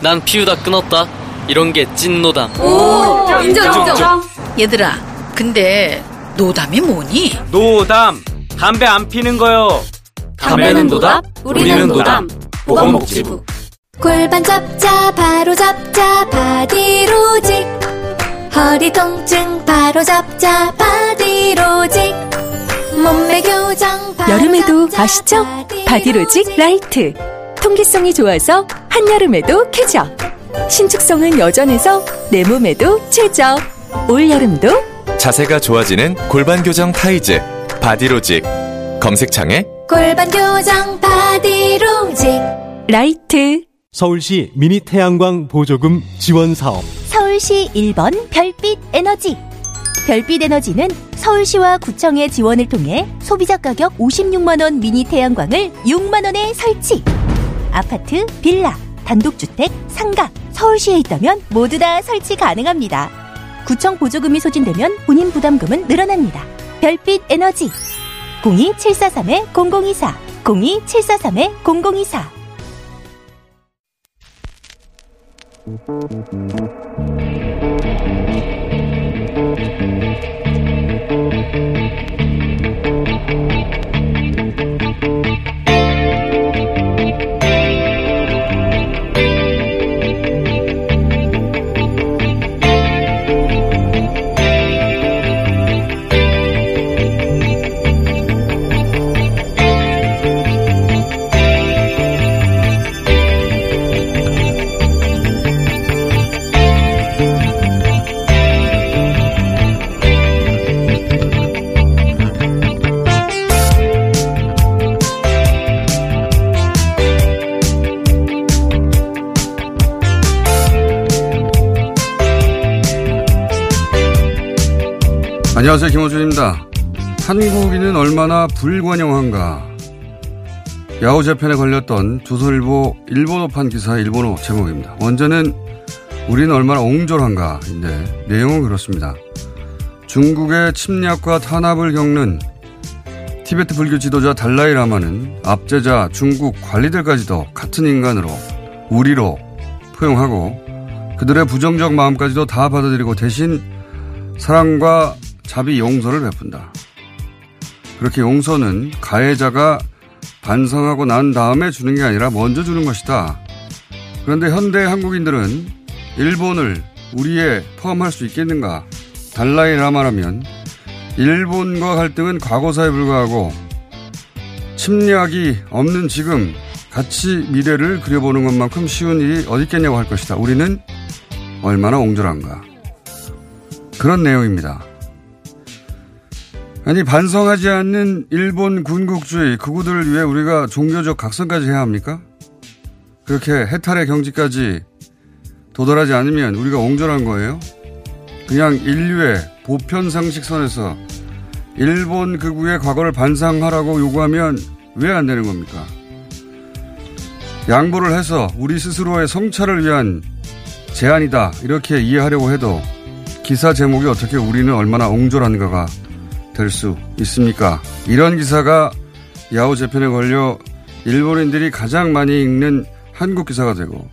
난 피우다 끊었다. 이런 게 찐 노담. 오, 인정, 인정. 얘들아, 근데 노담이 뭐니? 노담. 담배 안 피는 거요. 담배는 노답, 우리는 노담. 보건복지부. 골반 잡자 바로 잡자 바디로직 허리 통증 바로 잡자 바디로직 몸매 교정 바로 여름에도 잡자, 아시죠? 바디로직 라이트 통기성이 좋아서 한여름에도 쾌적. 신축성은 여전해서 내 몸에도 최적. 올여름도 자세가 좋아지는 골반 교정 타이즈 바디로직. 검색창에 골반 교정 바디로직. 라이트. 서울시 미니 태양광 보조금 지원 사업. 서울시 1번 별빛 에너지. 별빛 에너지는 서울시와 구청의 지원을 통해 소비자 가격 56만 원 미니 태양광을 6만 원에 설치. 아파트, 빌라, 단독주택, 상가, 서울시에 있다면 모두 다 설치 가능합니다. 구청 보조금이 소진되면 본인 부담금은 늘어납니다. 별빛 에너지. 02743-0024, 02743-0024. 안녕하세요. 김호준입니다. 한국인은 얼마나 불관용한가. 야후 재편에 걸렸던 조선일보 일본어판 기사의 일본어 제목입니다. 원제는 우리는 얼마나 옹졸한가인데 내용은 그렇습니다. 중국의 침략과 탄압을 겪는 티베트 불교 지도자 달라이 라마는 압제자 중국 관리들까지도 같은 인간으로 우리로 포용하고 그들의 부정적 마음까지도 다 받아들이고 대신 사랑과 자비 용서를 베푼다. 그렇게 용서는 가해자가 반성하고 난 다음에 주는 게 아니라 먼저 주는 것이다. 그런데 현대 한국인들은 일본을 우리에 포함할 수 있겠는가? 달라이 라마라면 일본과 갈등은 과거사에 불과하고 침략이 없는 지금 같이 미래를 그려보는 것만큼 쉬운 일이 어디 있겠냐고 할 것이다. 우리는 얼마나 옹졸한가. 그런 내용입니다. 아니 반성하지 않는 일본 군국주의 그구들을 위해 우리가 종교적 각성까지 해야 합니까? 그렇게 해탈의 경지까지 도달하지 않으면 우리가 옹졸한 거예요? 그냥 인류의 보편 상식선에서 일본 극우의 과거를 반성하라고 요구하면 왜 안 되는 겁니까? 양보를 해서 우리 스스로의 성찰을 위한 제안이다 이렇게 이해하려고 해도 기사 제목이 어떻게 우리는 얼마나 옹졸한가가 될 수 있습니까? 이런 기사가 야후 재편에 걸려 일본인들이 가장 많이 읽는 한국 기사가 되고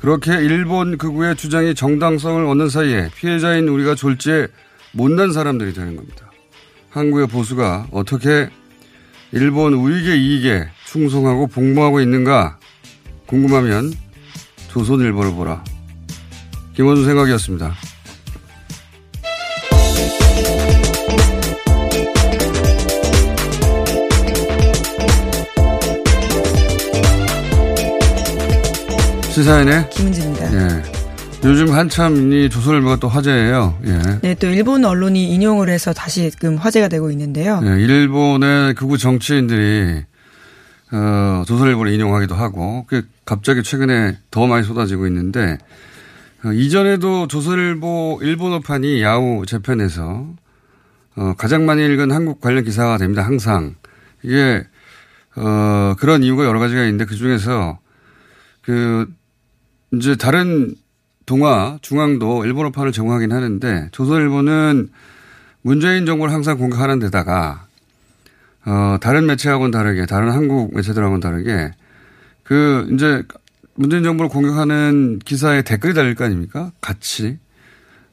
그렇게 일본 극우의 주장이 정당성을 얻는 사이에 피해자인 우리가 졸지에 못난 사람들이 되는 겁니다. 한국의 보수가 어떻게 일본 우익의 이익에 충성하고 복무하고 있는가 궁금하면 조선일보를 보라. 김원준 생각이었습니다. 시사인의 김은지입니다. 예. 요즘 한참 이 조선일보가 또 화제예요. 예. 네, 또 일본 언론이 인용을 해서 다시 지금 화제가 되고 있는데요. 예, 일본의 극우 정치인들이 어, 조선일보를 인용하기도 하고, 그 갑자기 최근에 더 많이 쏟아지고 있는데, 어, 이전에도 조선일보 일본어판이 야후 재편에서, 어, 가장 많이 읽은 한국 관련 기사가 됩니다. 항상. 이게, 어, 그런 이유가 여러 가지가 있는데 그 중에서 그, 이제 다른 동아, 중앙도 일본어판을 제공하긴 하는데 조선일보는 문재인 정부를 항상 공격하는 데다가 어, 다른 매체하고는 다르게, 다른 한국 매체들하고는 다르게, 그, 이제, 문재인 정부를 공격하는 기사에 댓글이 달릴 거 아닙니까? 같이.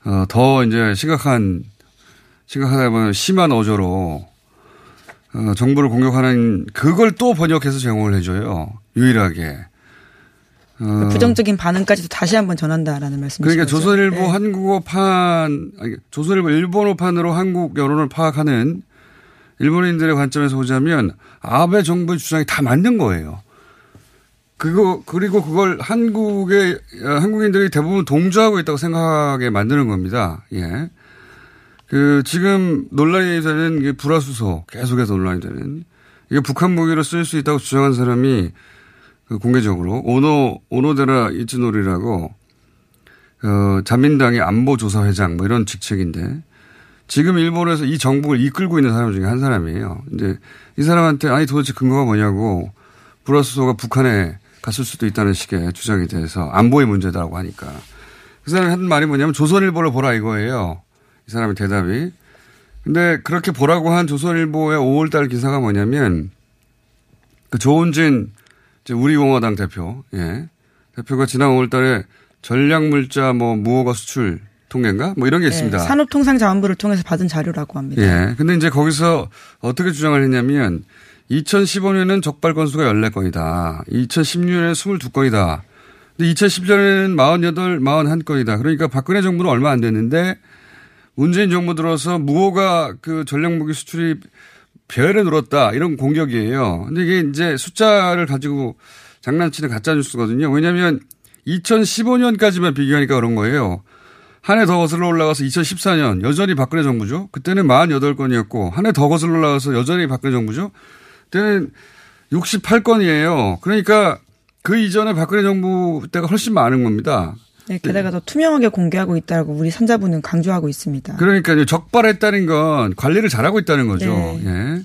어, 더 이제 심각한, 심각하다 보면 심한 어조로, 어, 정부를 공격하는 그걸 또 번역해서 제공을 해줘요. 유일하게. 어. 부정적인 반응까지도 다시 한번 전한다라는 말씀이시죠. 그러니까 조선일보 네. 한국어판, 아니, 조선일보 일본어판으로 한국 여론을 파악하는 일본인들의 관점에서 보자면 아베 정부의 주장이 다 맞는 거예요. 그거 그리고 그걸 한국의 한국인들이 대부분 동조하고 있다고 생각하게 만드는 겁니다. 예. 그 지금 논란이 되는 불화수소 계속해서 논란이 되는 이게 북한 무기로 쓸 수 있다고 주장한 사람이 그 공개적으로 오노 오노데라 이츠노리라고 어, 자민당의 안보조사회장 뭐 이런 직책인데 지금 일본에서 이 정부를 이끌고 있는 사람 중에 한 사람이에요. 이제 이 사람한테 아니 도대체 근거가 뭐냐고 불화수소가 북한에 갔을 수도 있다는 식의 주장에 대해서 안보의 문제다라고 하니까 그 사람이 한 말이 뭐냐면 조선일보를 보라 이거예요. 이 사람의 대답이. 근데 그렇게 보라고 한 조선일보의 5월달 기사가 뭐냐면 그 조은진 우리공화당 대표, 예. 대표가 지난 5월 달에 전략물자 뭐 무허가 수출 통계인가? 뭐 이런 게 네, 있습니다. 산업통상자원부를 통해서 받은 자료라고 합니다. 예. 근데 이제 거기서 어떻게 주장을 했냐면 2015년에는 적발 건수가 14건이다. 2016년에 22건이다. 근데 2010년에는 48, 41건이다. 그러니까 박근혜 정부는 얼마 안 됐는데 문재인 정부 들어서 무호가 그 전략무기 수출이 별에 늘었다. 이런 공격이에요. 근데 이게 이제 숫자를 가지고 장난치는 가짜 뉴스거든요. 왜냐하면 2015년까지만 비교하니까 그런 거예요. 한 해 더 거슬러 올라가서 2014년 여전히 박근혜 정부죠. 그때는 48건이었고 한 해 더 거슬러 올라가서 여전히 박근혜 정부죠. 그때는 68건이에요. 그러니까 그 이전에 박근혜 정부 때가 훨씬 많은 겁니다. 네, 게다가 더 투명하게 공개하고 있다고 우리 산자부는 강조하고 있습니다. 그러니까 적발했다는 건 관리를 잘하고 있다는 거죠. 네. 예.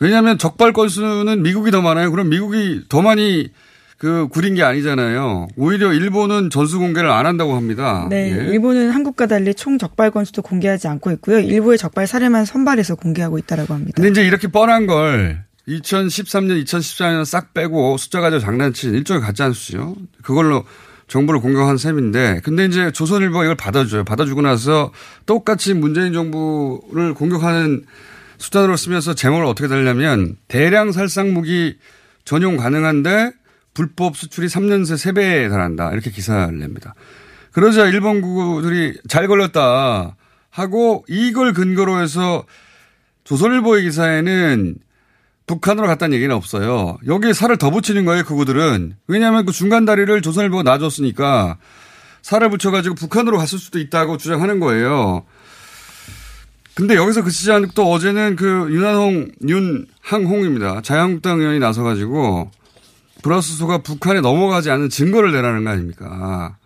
왜냐하면 적발 건수는 미국이 더 많아요. 그럼 미국이 더 많이 그 구린 게 아니잖아요. 오히려 일본은 전수 공개를 안 한다고 합니다. 네, 예. 일본은 한국과 달리 총 적발 건수도 공개하지 않고 있고요. 일부의 적발 사례만 선발해서 공개하고 있다라고 합니다. 근데 이제 이렇게 뻔한 걸 2013년, 2014년 싹 빼고 숫자 가지고 장난친 일종의 가짜 뉴스죠. 그걸로 정부를 공격한 셈인데, 근데 이제 조선일보가 이걸 받아줘요. 받아주고 나서 똑같이 문재인 정부를 공격하는 숫자로 쓰면서 제목을 어떻게 달냐면 대량 살상 무기 전용 가능한데 불법 수출이 3년 새 3배에 달한다. 이렇게 기사를 냅니다. 그러자 일본 구구들이 잘 걸렸다 하고 이걸 근거로 해서 조선일보의 기사에는 북한으로 갔다는 얘기는 없어요. 여기에 살을 더 붙이는 거예요, 그구들은. 왜냐하면 그 중간 다리를 조선일보가 놔줬으니까 살을 붙여가지고 북한으로 갔을 수도 있다고 주장하는 거예요. 근데 여기서 그치지 않고 또 어제는 그 윤한홍, 윤항홍입니다. 자유한국당 의원이 나서가지고 브라스소가 북한에 넘어가지 않은 증거를 내라는 거 아닙니까?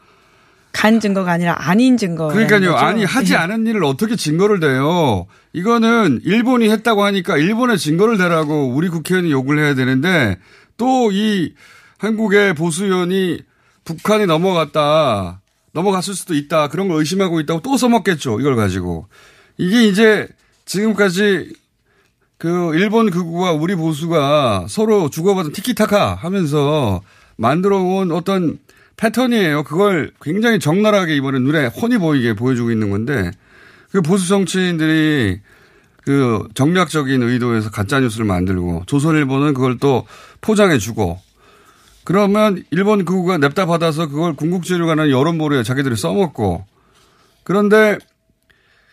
간 증거가 아니라 아닌 증거. 그러니까요. 거죠? 아니 하지 네. 않은 일을 어떻게 증거를 대요? 이거는 일본이 했다고 하니까 일본의 증거를 대라고 우리 국회의원이 요구를 해야 되는데 또 이 한국의 보수 의원이 북한이 넘어갔다. 넘어갔을 수도 있다. 그런 걸 의심하고 있다고 또 써먹겠죠. 이걸 가지고. 이게 이제 지금까지 그 일본 극우와 우리 보수가 서로 주고받은 티키타카 하면서 만들어 온 어떤 패턴이에요. 그걸 굉장히 적나라하게 이번에 눈에 훤히 보이게 보여주고 있는 건데 그 보수 정치인들이 그 정략적인 의도에서 가짜 뉴스를 만들고 조선일보는 그걸 또 포장해 주고 그러면 일본 극우가 냅다 받아서 그걸 궁극지를 관한 여론몰에 자기들이 써먹고 그런데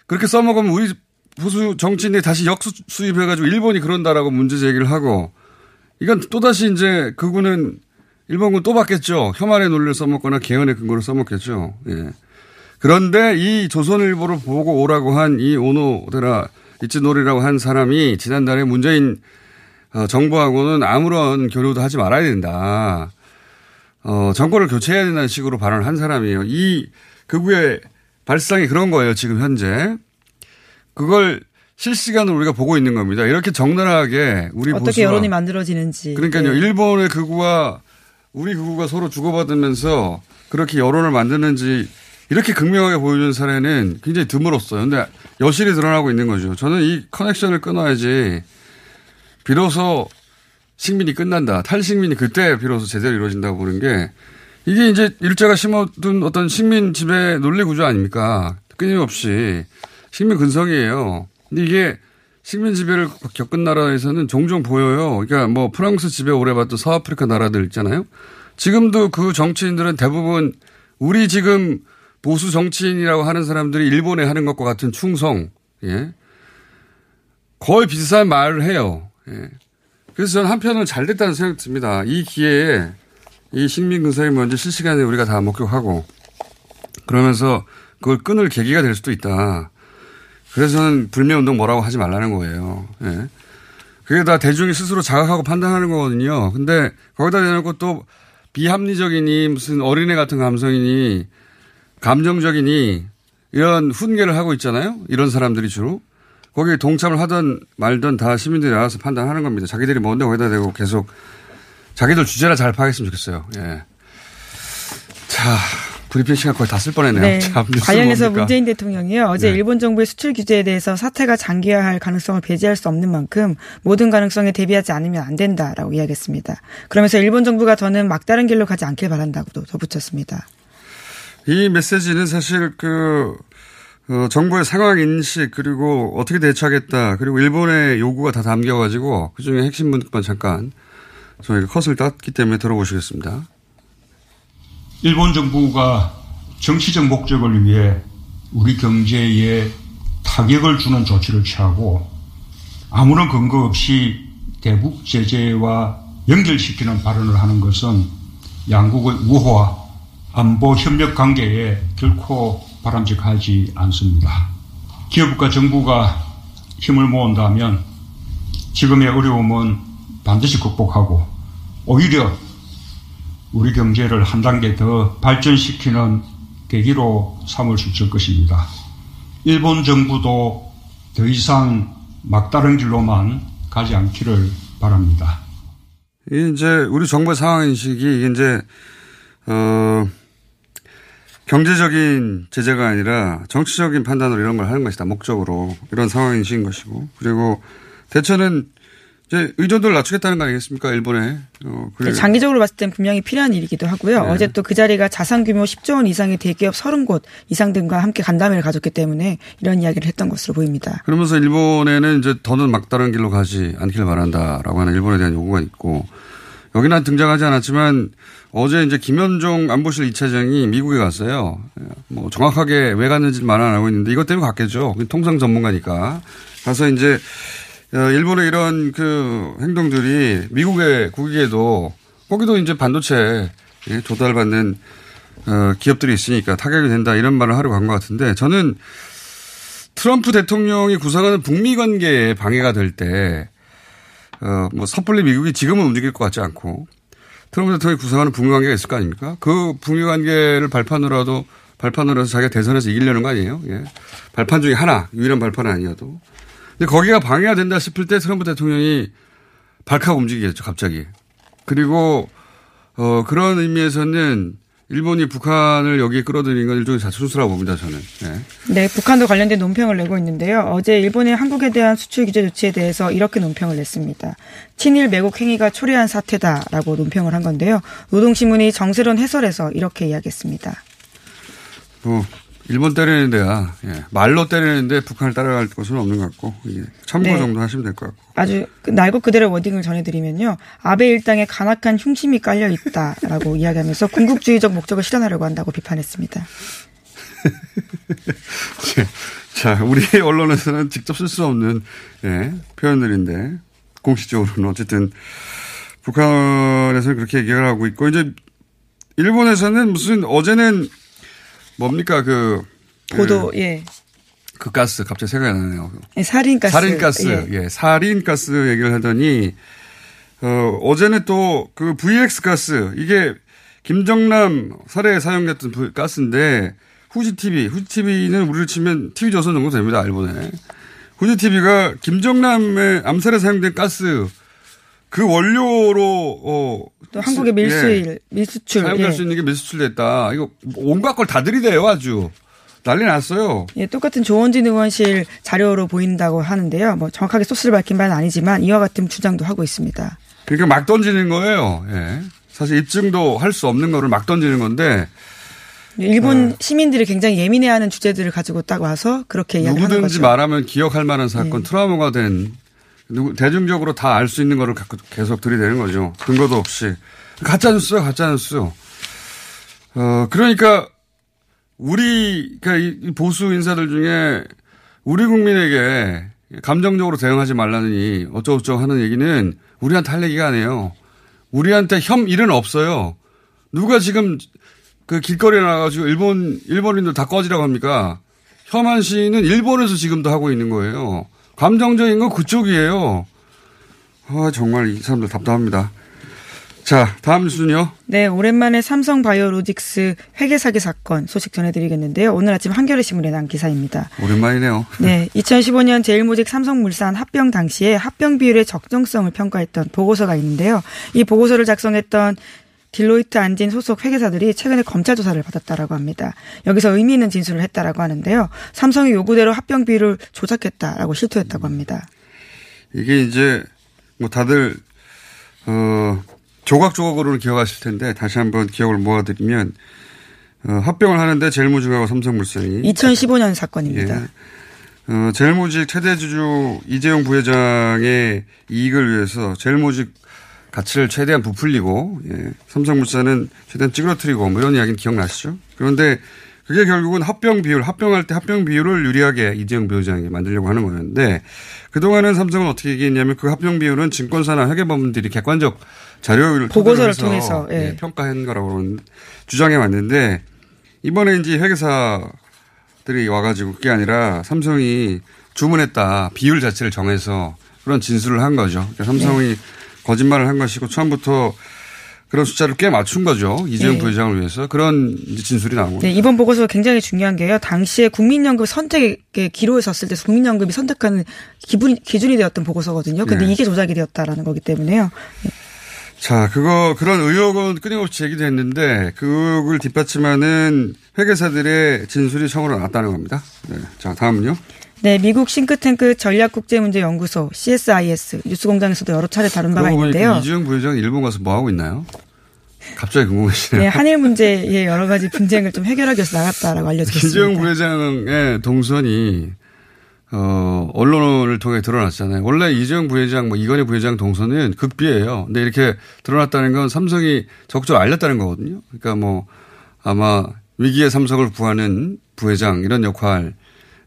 그렇게 써먹으면 우리 보수 정치인들이 다시 역수입해가지고 일본이 그런다라고 문제 제기를 하고 이건 또다시 이제 그분은 일본군 또 받겠죠. 혐한의 논리를 써먹거나 개헌의 근거를 써먹겠죠. 예. 그런데 이 조선일보를 보고 오라고 한 이 오노데라 이츠노리라고 한 사람이 지난달에 문재인 어, 정부하고는 아무런 교류도 하지 말아야 된다. 어, 정권을 교체해야 된다는 식으로 발언을 한 사람이에요. 이 극우의 발상이 그런 거예요, 지금 현재. 그걸 실시간으로 우리가 보고 있는 겁니다. 이렇게 적나라하게 우리 어떻게 보수와 여론이 만들어지는지. 그러니까요. 네. 일본의 극우와 우리 극우가 서로 주고받으면서 그렇게 여론을 만드는지 이렇게 극명하게 보여주는 사례는 굉장히 드물었어요. 근데 여실히 드러나고 있는 거죠. 저는 이 커넥션을 끊어야지 비로소 식민이 끝난다. 탈식민이 그때 비로소 제대로 이루어진다고 보는 게 이게 이제 일제가 심어둔 어떤 식민 지배 논리 구조 아닙니까? 끊임없이 식민 근성이에요. 근데 이게 식민 지배를 겪은 나라에서는 종종 보여요. 그러니까 뭐 프랑스 지배 오래 받던 서아프리카 나라들 있잖아요. 지금도 그 정치인들은 대부분 우리 지금 보수 정치인이라고 하는 사람들이 일본에 하는 것과 같은 충성, 예. 거의 비슷한 말을 해요. 예. 그래서 저는 한편으로 잘 됐다는 생각이 듭니다. 이 기회에 이 식민 근성이 먼저 실시간에 우리가 다 목격하고 그러면서 그걸 끊을 계기가 될 수도 있다. 그래서 저는 불매운동 뭐라고 하지 말라는 거예요. 예. 그게 다 대중이 스스로 자각하고 판단하는 거거든요. 근데 거기다 대놓고 또 비합리적이니 무슨 어린애 같은 감성이니 감정적이니 이런 훈계를 하고 있잖아요. 이런 사람들이 주로. 거기에 동참을 하든 말든 다 시민들이 알아서 판단하는 겁니다. 자기들이 뭔데 거기다 대고 계속 자기들 주제라 잘 파악했으면 좋겠어요. 예. 자, 브리핑 시간 거의 다 쓸 뻔했네요. 네. 자, 뉴스 관련해서 뭡니까? 문재인 대통령이요. 어제 네. 일본 정부의 수출 규제에 대해서 사태가 장기화할 가능성을 배제할 수 없는 만큼 모든 가능성에 대비하지 않으면 안 된다라고 이야기했습니다. 그러면서 일본 정부가 더는 막다른 길로 가지 않길 바란다고도 덧붙였습니다. 이 메시지는 사실 그 어, 정부의 상황 인식 그리고 어떻게 대처하겠다 그리고 일본의 요구가 다 담겨가지고 그 중에 핵심 문구만 잠깐 저희가 컷을 땄기 때문에 들어보시겠습니다. 일본 정부가 정치적 목적을 위해 우리 경제에 타격을 주는 조치를 취하고 아무런 근거 없이 대북 제재와 연결시키는 발언을 하는 것은 양국의 우호와 안보 협력 관계에 결코 바람직하지 않습니다. 기업과 정부가 힘을 모은다면 지금의 어려움은 반드시 극복하고 오히려 우리 경제를 한 단계 더 발전시키는 계기로 삼을 수 있을 것입니다. 일본 정부도 더 이상 막다른 길로만 가지 않기를 바랍니다. 이제 우리 정부의 상황 인식이 이게 이제 어 경제적인 제재가 아니라 정치적인 판단으로 이런 걸 하는 것이다. 목적으로 이런 상황 인식인 것이고 그리고 대처는 이제 의존도를 낮추겠다는 거 아니겠습니까? 일본에. 어, 그리고 장기적으로 봤을 땐 분명히 필요한 일이기도 하고요. 네. 어제 또 그 자리가 자산 규모 10조 원 이상의 대기업 30곳 이상 등과 함께 간담회를 가졌기 때문에 이런 이야기를 했던 것으로 보입니다. 그러면서 일본에는 이제 더는 막다른 길로 가지 않기를 바란다라고 하는 일본에 대한 요구가 있고 여기는 등장하지 않았지만 어제 이제 김현종 안보실 2차장이 미국에 갔어요. 뭐 정확하게 왜 갔는지 말안 하고 있는데 이것 때문에 갔겠죠. 통상 전문가니까. 가서 이제 어, 일본의 이런 그 행동들이 미국의 국익에도 거기도 이제 반도체 예, 조달받는 어, 기업들이 있으니까 타격이 된다 이런 말을 하러 간것 같은데 저는 트럼프 대통령이 구상하는 북미 관계에 방해가 될 때, 어, 뭐 섣불리 미국이 지금은 움직일 것 같지 않고 트럼프 대통령이 구상하는 북미 관계가 있을 거 아닙니까? 그 북미 관계를 발판으로라도 발판으로 해서 자기가 대선에서 이기려는 거 아니에요? 예. 발판 중에 하나, 유일한 발판은 아니어도. 근데 거기가 방해가 된다 싶을 때 트럼프 대통령이 발칵 움직이겠죠, 갑자기. 그리고, 어, 그런 의미에서는 일본이 북한을 여기에 끌어들인 건 일종의 자충수라고 봅니다, 저는. 예. 네, 북한도 관련된 논평을 내고 있는데요. 어제 일본의 한국에 대한 수출 규제 조치에 대해서 이렇게 논평을 냈습니다. 친일 매국 행위가 초래한 사태다라고 논평을 한 건데요. 노동신문이 정세론 해설에서 이렇게 이야기했습니다. 뭐 일본 때리는 데 야 예. 말로 때리는데 북한을 따라갈 것은 없는 것 같고 예. 참고 네. 정도 하시면 될 것 같고 아주 그 날것 그대로 워딩을 전해드리면요. 아베 일당에 간악한 흉심이 깔려 있다라고 이야기하면서 군국주의적 목적을 실현하려고 한다고 비판했습니다. 자 우리 언론에서는 직접 쓸 수 없는 예, 표현들인데 공식적으로는 어쨌든 북한에서는 그렇게 얘기를 하고 있고 이제 일본에서는 무슨 어제는 뭡니까 그 고도 그, 예. 그 가스 갑자기 생각이 안 나네요. 예, 살인가스. 살인가스. 예. 예. 살인가스 얘기를 하더니 어, 어제는 또 그 VX 가스 이게 김정남 살해에 사용됐던 부- 가스인데 후지 TV, 후지 TV는 우리를 치면 TV 조선 정도 됩니다. 일본에. 후지 TV가 김정남의 암살에 사용된 가스 그 원료로 어또 한국의 밀수일, 밀수출. 사용될 예. 수 있는 게 밀수출됐다. 이거 온갖 걸 다 들이대요 아주 난리 났어요. 예, 똑같은 조원진 의원실 자료로 보인다고 하는데요. 뭐 정확하게 소스를 밝힌 바는 아니지만 이와 같은 주장도 하고 있습니다. 그러니까 막 던지는 거예요. 예. 사실 입증도 할 수 없는 거를 막 던지는 건데 예, 네. 일본 시민들이 굉장히 예민해하는 주제들을 가지고 딱 와서 그렇게 이야기하는 누구든지 거죠. 말하면 기억할 만한 사건, 트라우마가 된 대중적으로 다 알 수 있는 거를 계속 들이대는 거죠. 근거도 없이 가짜 뉴스야 가짜 뉴스. 어 그러니까 우리 그러니까 보수 인사들 중에 우리 국민에게 감정적으로 대응하지 말라느니 어쩌고저쩌고 하는 얘기는 우리한테 할 얘기가 아니에요. 우리한테 혐 일은 없어요. 누가 지금 그 길거리에 나가가지고 일본, 일본인들 다 꺼지라고 합니까? 혐한 씨는 일본에서 지금도 하고 있는 거예요. 감정적인 건 그쪽이에요. 아, 정말 이 사람들 답답합니다. 자, 다음 뉴스는요. 네, 오랜만에 삼성 바이오로직스 회계 사기 사건 소식 전해드리겠는데요. 오늘 아침 한겨레 신문에 난 기사입니다. 오랜만이네요. 네, 2015년 제일모직 삼성물산 합병 당시에 합병 비율의 적정성을 평가했던 보고서가 있는데요. 이 보고서를 작성했던 딜로이트 안진 소속 회계사들이 최근에 검찰 조사를 받았다라고 합니다. 여기서 의미 있는 진술을 했다라고 하는데요. 삼성이 요구대로 합병 비율을 조작했다라고 실토했다고 합니다. 이게 이제 뭐 다들 어 조각조각으로는 기억하실 텐데 다시 한번 기억을 모아드리면 어, 합병을 하는데 제일모직하고 삼성물산이 2015년 사건입니다. 예. 어, 제일모직 최대 주주 이재용 부회장의 이익을 위해서 제일모직 가치를 최대한 부풀리고 예, 삼성물산은 최대한 찌그러뜨리고 뭐 이런 이야기는 기억나시죠? 그런데 그게 결국은 합병 비율, 합병할 때 합병 비율을 유리하게 이재용 부회장이 만들려고 하는 거였는데 그동안은 삼성은 어떻게 얘기했냐면 그 합병 비율은 증권사나 회계법인들이 객관적 자료를 보고서를 통해서, 예. 예, 평가한 거라고 주장해 왔는데 이번에 이제 회계사들이 와가지고 그게 아니라 삼성이 주문했다 비율 자체를 정해서 그런 진술을 한 거죠. 그러니까 삼성이 네. 거짓말을 한 것이고 처음부터 그런 숫자를 꽤 맞춘 거죠. 이재용 네. 부회장을 위해서 그런 진술이 나온 네, 이번 보고서가 굉장히 중요한 게요. 당시에 국민연금 선택의 기로에 섰을 때 국민연금이 선택하는 기분, 기준이 되었던 보고서거든요. 근데 네. 이게 조작이 되었다라는 거기 때문에요. 자, 그거, 그런 의혹은 끊임없이 제기됐는데 그 의혹을 뒷받침하는 회계사들의 진술이 처음으로 나왔다는 겁니다. 네. 자, 다음은요. 네, 미국 싱크탱크 전략국제문제연구소 CSIS 뉴스공장에서도 여러 차례 다룬 바가 있는데요. 이재용 부회장 일본 가서 뭐 하고 있나요? 갑자기 궁금해지네요. 네, 한일 문제의 여러 가지 분쟁을 좀 해결하기 위해서 나갔다라고 이재용 있습니다. 부회장의 동선이 어, 언론을 통해 드러났잖아요. 원래 이재용 부회장, 뭐 이건희 부회장 동선은 극비예요. 근데 이렇게 드러났다는 건 삼성이 적극적으로 알렸다는 거거든요. 그러니까 뭐 아마 위기의 삼성을 구하는 부회장 이런 역할을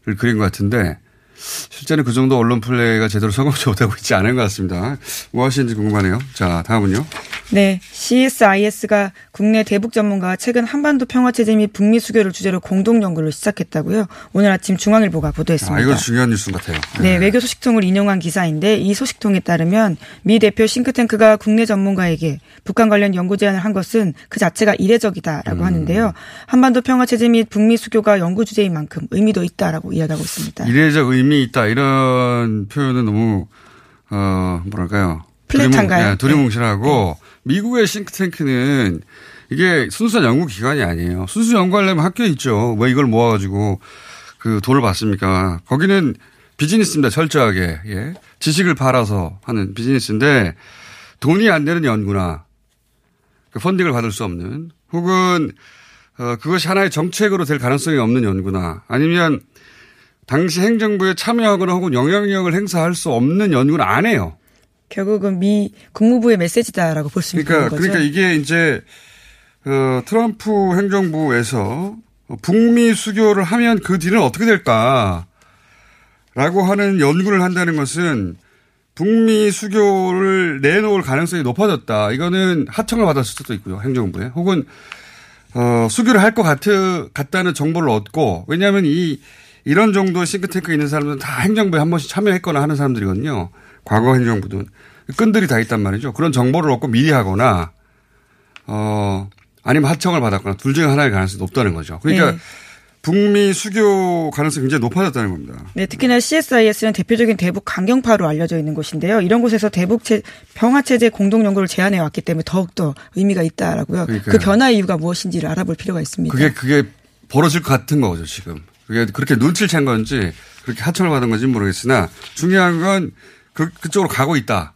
그린 것 같은데 실제는 그 정도 언론 플레이가 제대로 성공하지 못하고 있지 않은 것 같습니다. 뭐 하시는지 궁금하네요. 자, 다음은요. 네, CSIS가 국내 대북 전문가와 최근 한반도 평화 체제 및 북미 수교를 주제로 공동 연구를 시작했다고요. 오늘 아침 중앙일보가 보도했습니다. 아, 이건 중요한 뉴스 같아요. 네, 외교 소식통을 인용한 기사인데 이 소식통에 따르면 미 대표 싱크탱크가 국내 전문가에게 북한 관련 연구 제안을 한 것은 그 자체가 이례적이다라고 음. 하는데요. 한반도 평화 체제 및 북미 수교가 연구 주제인 만큼 의미도 있다라고 이야기하고 있습니다. 이례적 의미 있다 이런 표현은 너무 어 뭐랄까요 플랫한가요? 네. 두리뭉, 예, 두리뭉실하고 미국의 싱크탱크는 이게 순수한 연구 기관이 아니에요. 순수 연구하려면 학교에 있죠. 왜 이걸 모아가지고 그 돈을 받습니까? 거기는 비즈니스입니다. 철저하게 예. 지식을 팔아서 하는 비즈니스인데 돈이 안 되는 연구나 그 펀딩을 받을 수 없는 혹은 어, 그것이 하나의 정책으로 될 가능성이 없는 연구나 아니면 당시 행정부에 참여하거나 혹은 영향력을 행사할 수 없는 연구는 안 해요. 결국은 미 국무부의 메시지다라고 볼 수 있는 그러니까 거죠. 그러니까 이게 이제 어, 트럼프 행정부에서 북미 수교를 하면 그 뒤는 어떻게 될까라고 하는 연구를 한다는 것은 북미 수교를 내놓을 가능성이 높아졌다. 이거는 하청을 받았을 수도 있고요. 행정부에. 혹은 어, 수교를 할 것 같다는 정보를 얻고 왜냐하면 이 이런 정도의 싱크탱크에 있는 사람들은 다 행정부에 한 번씩 참여했거나 하는 사람들이거든요. 과거 행정부든. 끈들이 다 있단 말이죠. 그런 정보를 얻고 미리 하거나 어 아니면 하청을 받았거나 둘 중에 하나의 가능성이 높다는 거죠. 그러니까 네. 북미 수교 가능성이 굉장히 높아졌다는 겁니다. 네, 특히나 CSIS는 대표적인 대북 강경파로 알려져 있는 곳인데요. 이런 곳에서 대북 체, 평화 체제 공동 연구를 제안해 왔기 때문에 더욱더 의미가 있다라고요. 그러니까요. 그 변화 이유가 무엇인지를 알아볼 필요가 있습니다. 그게 그게 벌어질 것 같은 거죠 지금. 그게 그렇게 눈치를 챈 건지 그렇게 하청을 받은 건지 모르겠으나 중요한 건 그, 그쪽으로 가고 있다.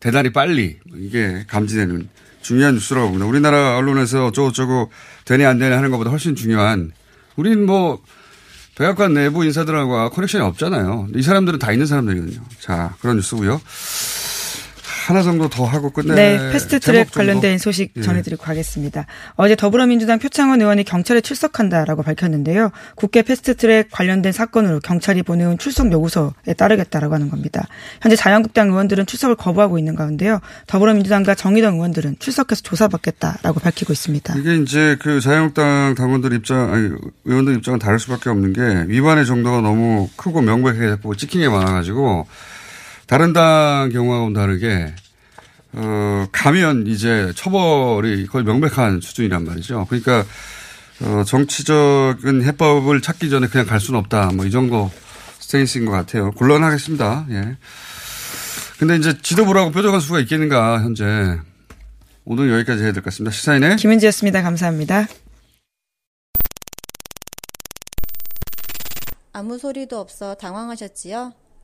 대단히 빨리 이게 감지되는 중요한 뉴스라고 봅니다. 우리나라 언론에서 어쩌고저쩌고 되네 안 되네 하는 것보다 훨씬 중요한 우린 뭐 백악관 내부 인사들하고 커넥션이 없잖아요. 이 사람들은 다 있는 사람들이거든요. 자 그런 뉴스고요. 하나 정도 더 하고 끝내. 네, 패스트 트랙 제목 정도. 관련된 소식 예. 전해드리고 가겠습니다. 어제 더불어민주당 표창원 의원이 경찰에 출석한다라고 밝혔는데요. 국회 패스트 트랙 관련된 사건으로 경찰이 보내온 출석 요구서에 따르겠다라고 하는 겁니다. 현재 자유한국당 의원들은 출석을 거부하고 있는 가운데요. 더불어민주당과 정의당 의원들은 출석해서 조사받겠다라고 밝히고 있습니다. 이게 이제 그 자유한국당 당원들 입장, 아니, 의원들 입장은 다를 수밖에 없는 게 위반의 정도가 너무 크고 명백하게 자꾸 찍힌 게 많아가지고 다른 당 경우하고는 다르게 어, 가면 이제 처벌이 거의 명백한 수준이란 말이죠. 그러니까 어, 정치적인 해법을 찾기 전에 그냥 갈 수는 없다. 뭐 이 정도 스테인스인 것 같아요. 곤란하겠습니다. 예. 근데 이제 지도부라고 뾰족한 수가 있겠는가, 현재. 오늘 여기까지 해야 될 것 같습니다. 시사인의 김은지였습니다. 감사합니다. 아무 소리도 없어 당황하셨지요?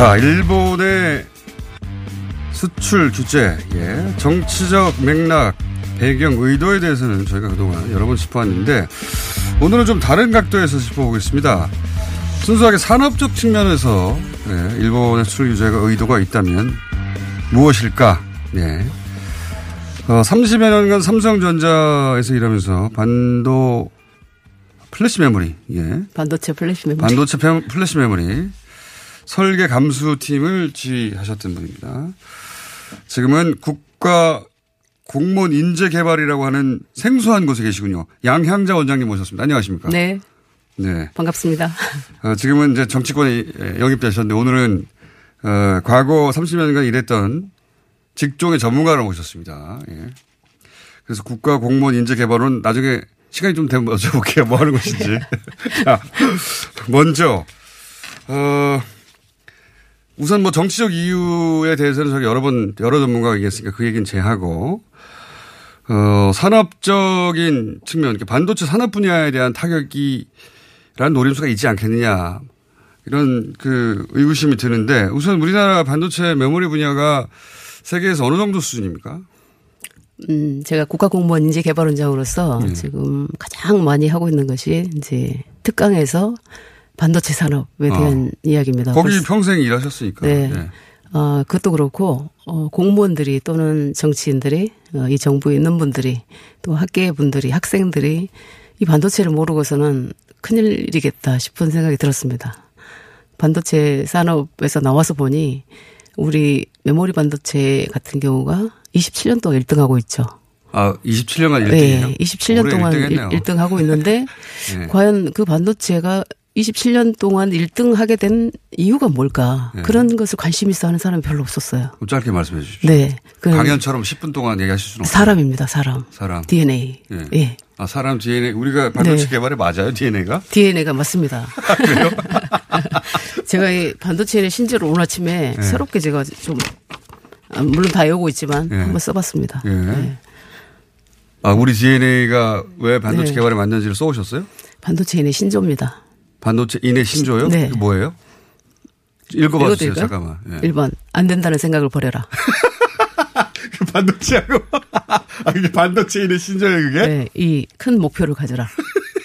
자, 일본의 수출 규제, 예, 정치적 맥락, 배경, 의도에 대해서는 저희가 그동안 여러 번 짚어왔는데, 오늘은 좀 다른 각도에서 짚어보겠습니다. 순수하게 산업적 측면에서, 예, 일본의 수출 규제가 의도가 있다면 무엇일까? 예. 어, 30여 년간 삼성전자에서 일하면서 반도 플래시 메모리, 예. 반도체 플래시 메모리. 반도체 페- 플래시 메모리 설계 감수팀을 지휘하셨던 분입니다. 지금은 국가 공무원 인재 개발이라고 하는 생소한 곳에 계시군요. 양향자 원장님 모셨습니다. 안녕하십니까? 네. 네. 반갑습니다. 어, 지금은 이제 정치권에 영입되셨는데 오늘은 어, 과거 30년간 일했던 직종의 전문가를 모셨습니다. 예. 그래서 국가 공무원 인재 개발은 나중에 시간이 좀 되면 여쭤볼게요. 뭐 하는 것인지. 자, 먼저, 어, 우선 뭐 정치적 이유에 대해서는 저기 여러 번, 여러 전문가가 얘기했으니까 그 얘기는 제하고, 어, 산업적인 측면, 반도체 산업 분야에 대한 타격이라는 노림수가 있지 않겠느냐. 이런 그 의구심이 드는데 우선 우리나라 반도체 메모리 분야가 세계에서 어느 정도 수준입니까? 음, 제가 국가공무원 인재 개발 원장으로서 네. 지금 가장 많이 하고 있는 것이 이제 특강에서 반도체 산업에 대한 어. 이야기입니다. 거기 벌써- 평생 일하셨으니까. 네. 네. 어, 그것도 그렇고, 어, 공무원들이 또는 정치인들이, 어, 이 정부에 있는 분들이, 또 학계 분들이, 학생들이 이 반도체를 모르고서는 큰일이겠다 싶은 생각이 들었습니다. 반도체 산업에서 나와서 보니 우리 메모리 반도체 같은 경우가 27년 동안 1등하고 있죠. 아, 27년간 1등이에요? 네, 27년 올해 동안 1등 했네요. 1등 하고 있는데 네. 과연 그 반도체가 27년 동안 1등 하게 된 이유가 뭘까? 네. 그런 것을 관심 있어 하는 사람이 별로 없었어요. 좀 짧게 말씀해 주십시오. 네. 그 강연처럼 10분 동안 얘기하실 수는 없어요. 사람입니다, 사람. 사람. DNA. 예. 예. 아, 사람 DNA. 우리가 반도체 네. 개발에 맞아요, DNA가? DNA가 맞습니다. 제가 이 반도체를 신제로 오늘 아침에 네. 새롭게 제가 좀, 아, 물론 다 외우고 있지만 네. 한번 써봤습니다. 예. 아, 우리 DNA가 왜 반도체 네. 개발에 맞는지를 써오셨어요? 반도체 인의 신조입니다. 반도체 인의 신조요? 네. 뭐예요? 읽어봐 주세요, 읽어드릴까요? 잠깐만. 예. 1번. 안 된다는 생각을 버려라. 반도체하고. 아, 이게 반도체 인의 신조예요, 그게? 네. 이 큰 목표를 가져라.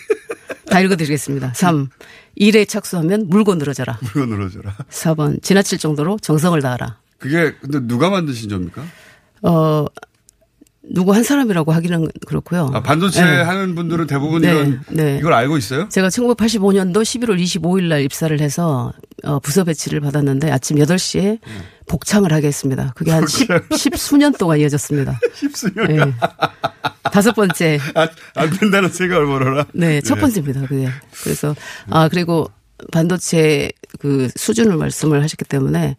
다 읽어드리겠습니다. 3. 일에 착수하면 물고 늘어져라. 물고 늘어져라. 4번. 지나칠 정도로 정성을 다하라. 그게 근데 누가 만든 신조입니까? 어, 누구 한 사람이라고 하기는 그렇고요. 아, 반도체 네. 하는 분들은 대부분 네, 이런 네. 이걸 알고 있어요? 제가 1985년도 11월 25일 날 입사를 해서 어, 부서 배치를 받았는데 아침 8시에 복창을 하게 했습니다. 그게 한 10, 10 수년 동안 이어졌습니다. 10 수년. 네. 다섯 번째. 아, 안 된다는 생각을 벌어라. 네, 첫 예. 번째입니다. 그게. 그래서 아 그리고 반도체 그 수준을 말씀을 하셨기 때문에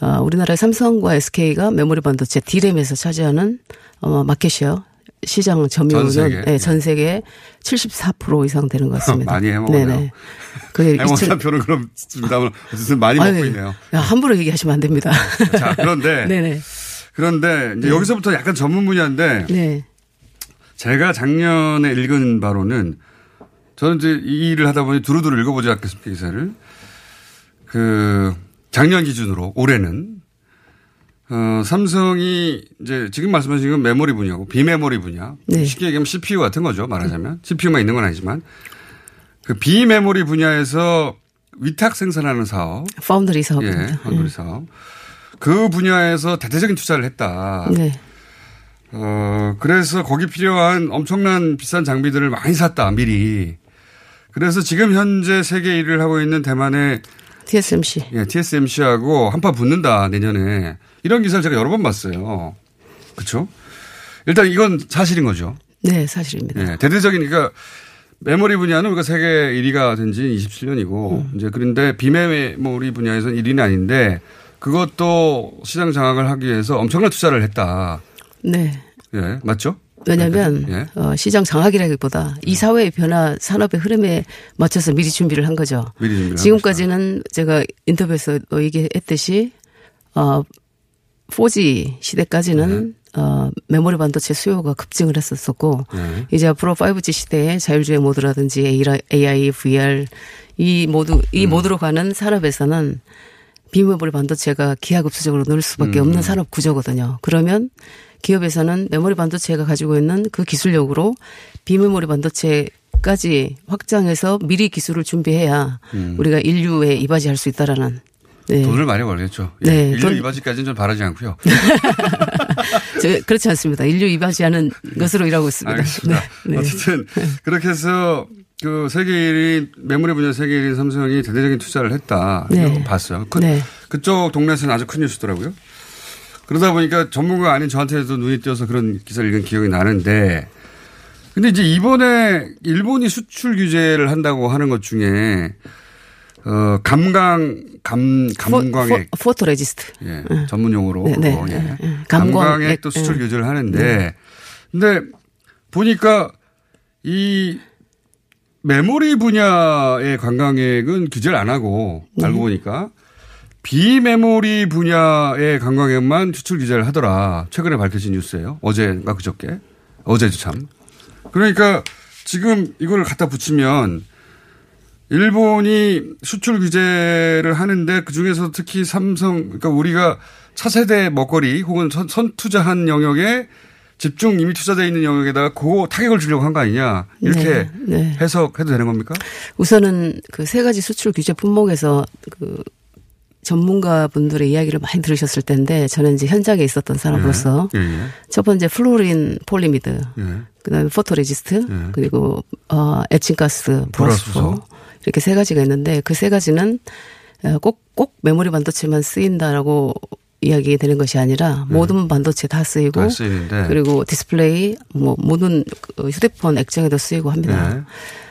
아, 우리나라의 삼성과 SK가 메모리 반도체 D램에서 차지하는 어, 마켓이요. 시장 점유율은 전 세계. 네, 전 세계 74% 이상 되는 것 같습니다. 많이 해먹었네요. 네네. 그게 해먹었다는 표는 그럼 습니다만 어쨌든 많이 아유, 먹고 있네요. 야, 함부로 얘기하시면 안 됩니다. 자, 그런데 네네. 그런데 이제 네. 여기서부터 약간 전문 분야인데 네. 제가 작년에 읽은 바로는 저는 이제 이 일을 하다 보니 두루두루 읽어보지 않겠습니까, 기사를. 그, 작년 기준으로 올해는, 어, 삼성이 이제 지금 말씀하신 건 메모리 분야고 비메모리 분야. 네. 쉽게 얘기하면 CPU 같은 거죠, 말하자면. CPU만 있는 건 아니지만. 그 비메모리 분야에서 위탁 생산하는 사업. 파운드리 예, 사업입니다. 파운드리 사업. 그 분야에서 대대적인 투자를 했다. 네. 어, 그래서 거기 필요한 엄청난 비싼 장비들을 많이 샀다, 미리. 그래서 지금 현재 세계 1위를 하고 있는 대만의 TSMC. 예, TSMC하고 한판 붙는다, 내년에. 이런 기사를 제가 여러 번 봤어요. 그쵸? 일단 이건 사실인 거죠. 네, 사실입니다. 예, 대대적인, 그러니까 메모리 분야는 우리가 세계 1위가 된 지 27년이고, 음. 이제 그런데 비메모리 분야에서는 1위는 아닌데, 그것도 시장 장악을 하기 위해서 엄청난 투자를 했다. 네. 예, 맞죠? 왜냐하면 예. 어, 시장 장악이라기보다 이 사회의 변화, 산업의 흐름에 맞춰서 미리 준비를 한 거죠. 미리 준비를 한 지금까지는 제가 인터뷰에서 어, 얘기했듯이 어 4G 시대까지는 네. 어 메모리 반도체 수요가 급증을 했었었고 네. 이제 앞으로 5G 시대에 자율주행 모드라든지 AI, VR 이 모두 이 음. 모드로 가는 산업에서는 비메모리 반도체가 기하급수적으로 늘 수밖에 음. 없는 산업 구조거든요. 그러면 기업에서는 메모리 반도체가 가지고 있는 그 기술력으로 비메모리 반도체까지 확장해서 미리 기술을 준비해야 음. 우리가 인류에 이바지할 수 있다라는. 네. 돈을 많이 벌겠죠. 예. 네, 인류 돈- 이바지까지는 좀 바라지 않고요. 저, 그렇지 않습니다. 인류 이바지하는 것으로 일하고 있습니다. 네. 네. 어쨌든 그렇게 해서 그 세계 1위 메모리 분야 세계 1위 삼성이 대대적인 투자를 했다. 네. 봤어요. 그, 네. 그쪽 동네에서는 아주 큰 뉴스더라고요. 그러다 보니까 전문가가 아닌 저한테도 눈이 띄어서 그런 기사를 읽은 기억이 나는데 근데 이제 이번에 일본이 수출 규제를 한다고 하는 것 중에 어 감강 감 감광액 포, 토 레지스트. 예, 전문 용어로 네, 네, 어, 예. 네, 네. 감광액, 감광액 도 수출 네. 규제를 하는데 네. 근데 보니까 이 메모리 분야의 관광액은 규제를 안 하고 네. 알고 보니까 비메모리 분야의 관광액만 수출 규제를 하더라. 최근에 밝혀진 뉴스예요. 어제인가 그저께. 어제도 참. 그러니까 지금 이걸 갖다 붙이면 일본이 수출 규제를 하는데 그 중에서 특히 삼성, 그러니까 우리가 차세대 먹거리 혹은 선, 선 투자한 영역에 집중 이미 투자되어 있는 영역에다가 그 타격을 주려고 한 거 아니냐. 이렇게 네, 네. 해석해도 되는 겁니까? 우선은 그 세 가지 수출 규제 품목에서 그 전문가 분들의 이야기를 많이 들으셨을 텐데 저는 이제 현장에 있었던 사람으로서 예, 예. 첫 번째 플루오린 폴리이미드, 예. 그다음에 포토레지스트, 그리고 어 에칭가스, 불화수소. 이렇게 세 가지가 있는데 그 세 가지는 어, 꼭꼭 메모리 반도체만 쓰인다라고 이야기 되는 것이 아니라 모든 반도체 다 쓰이고 다. 그리고 디스플레이 뭐 모든 그 휴대폰 액정에도 쓰이고 합니다. 예.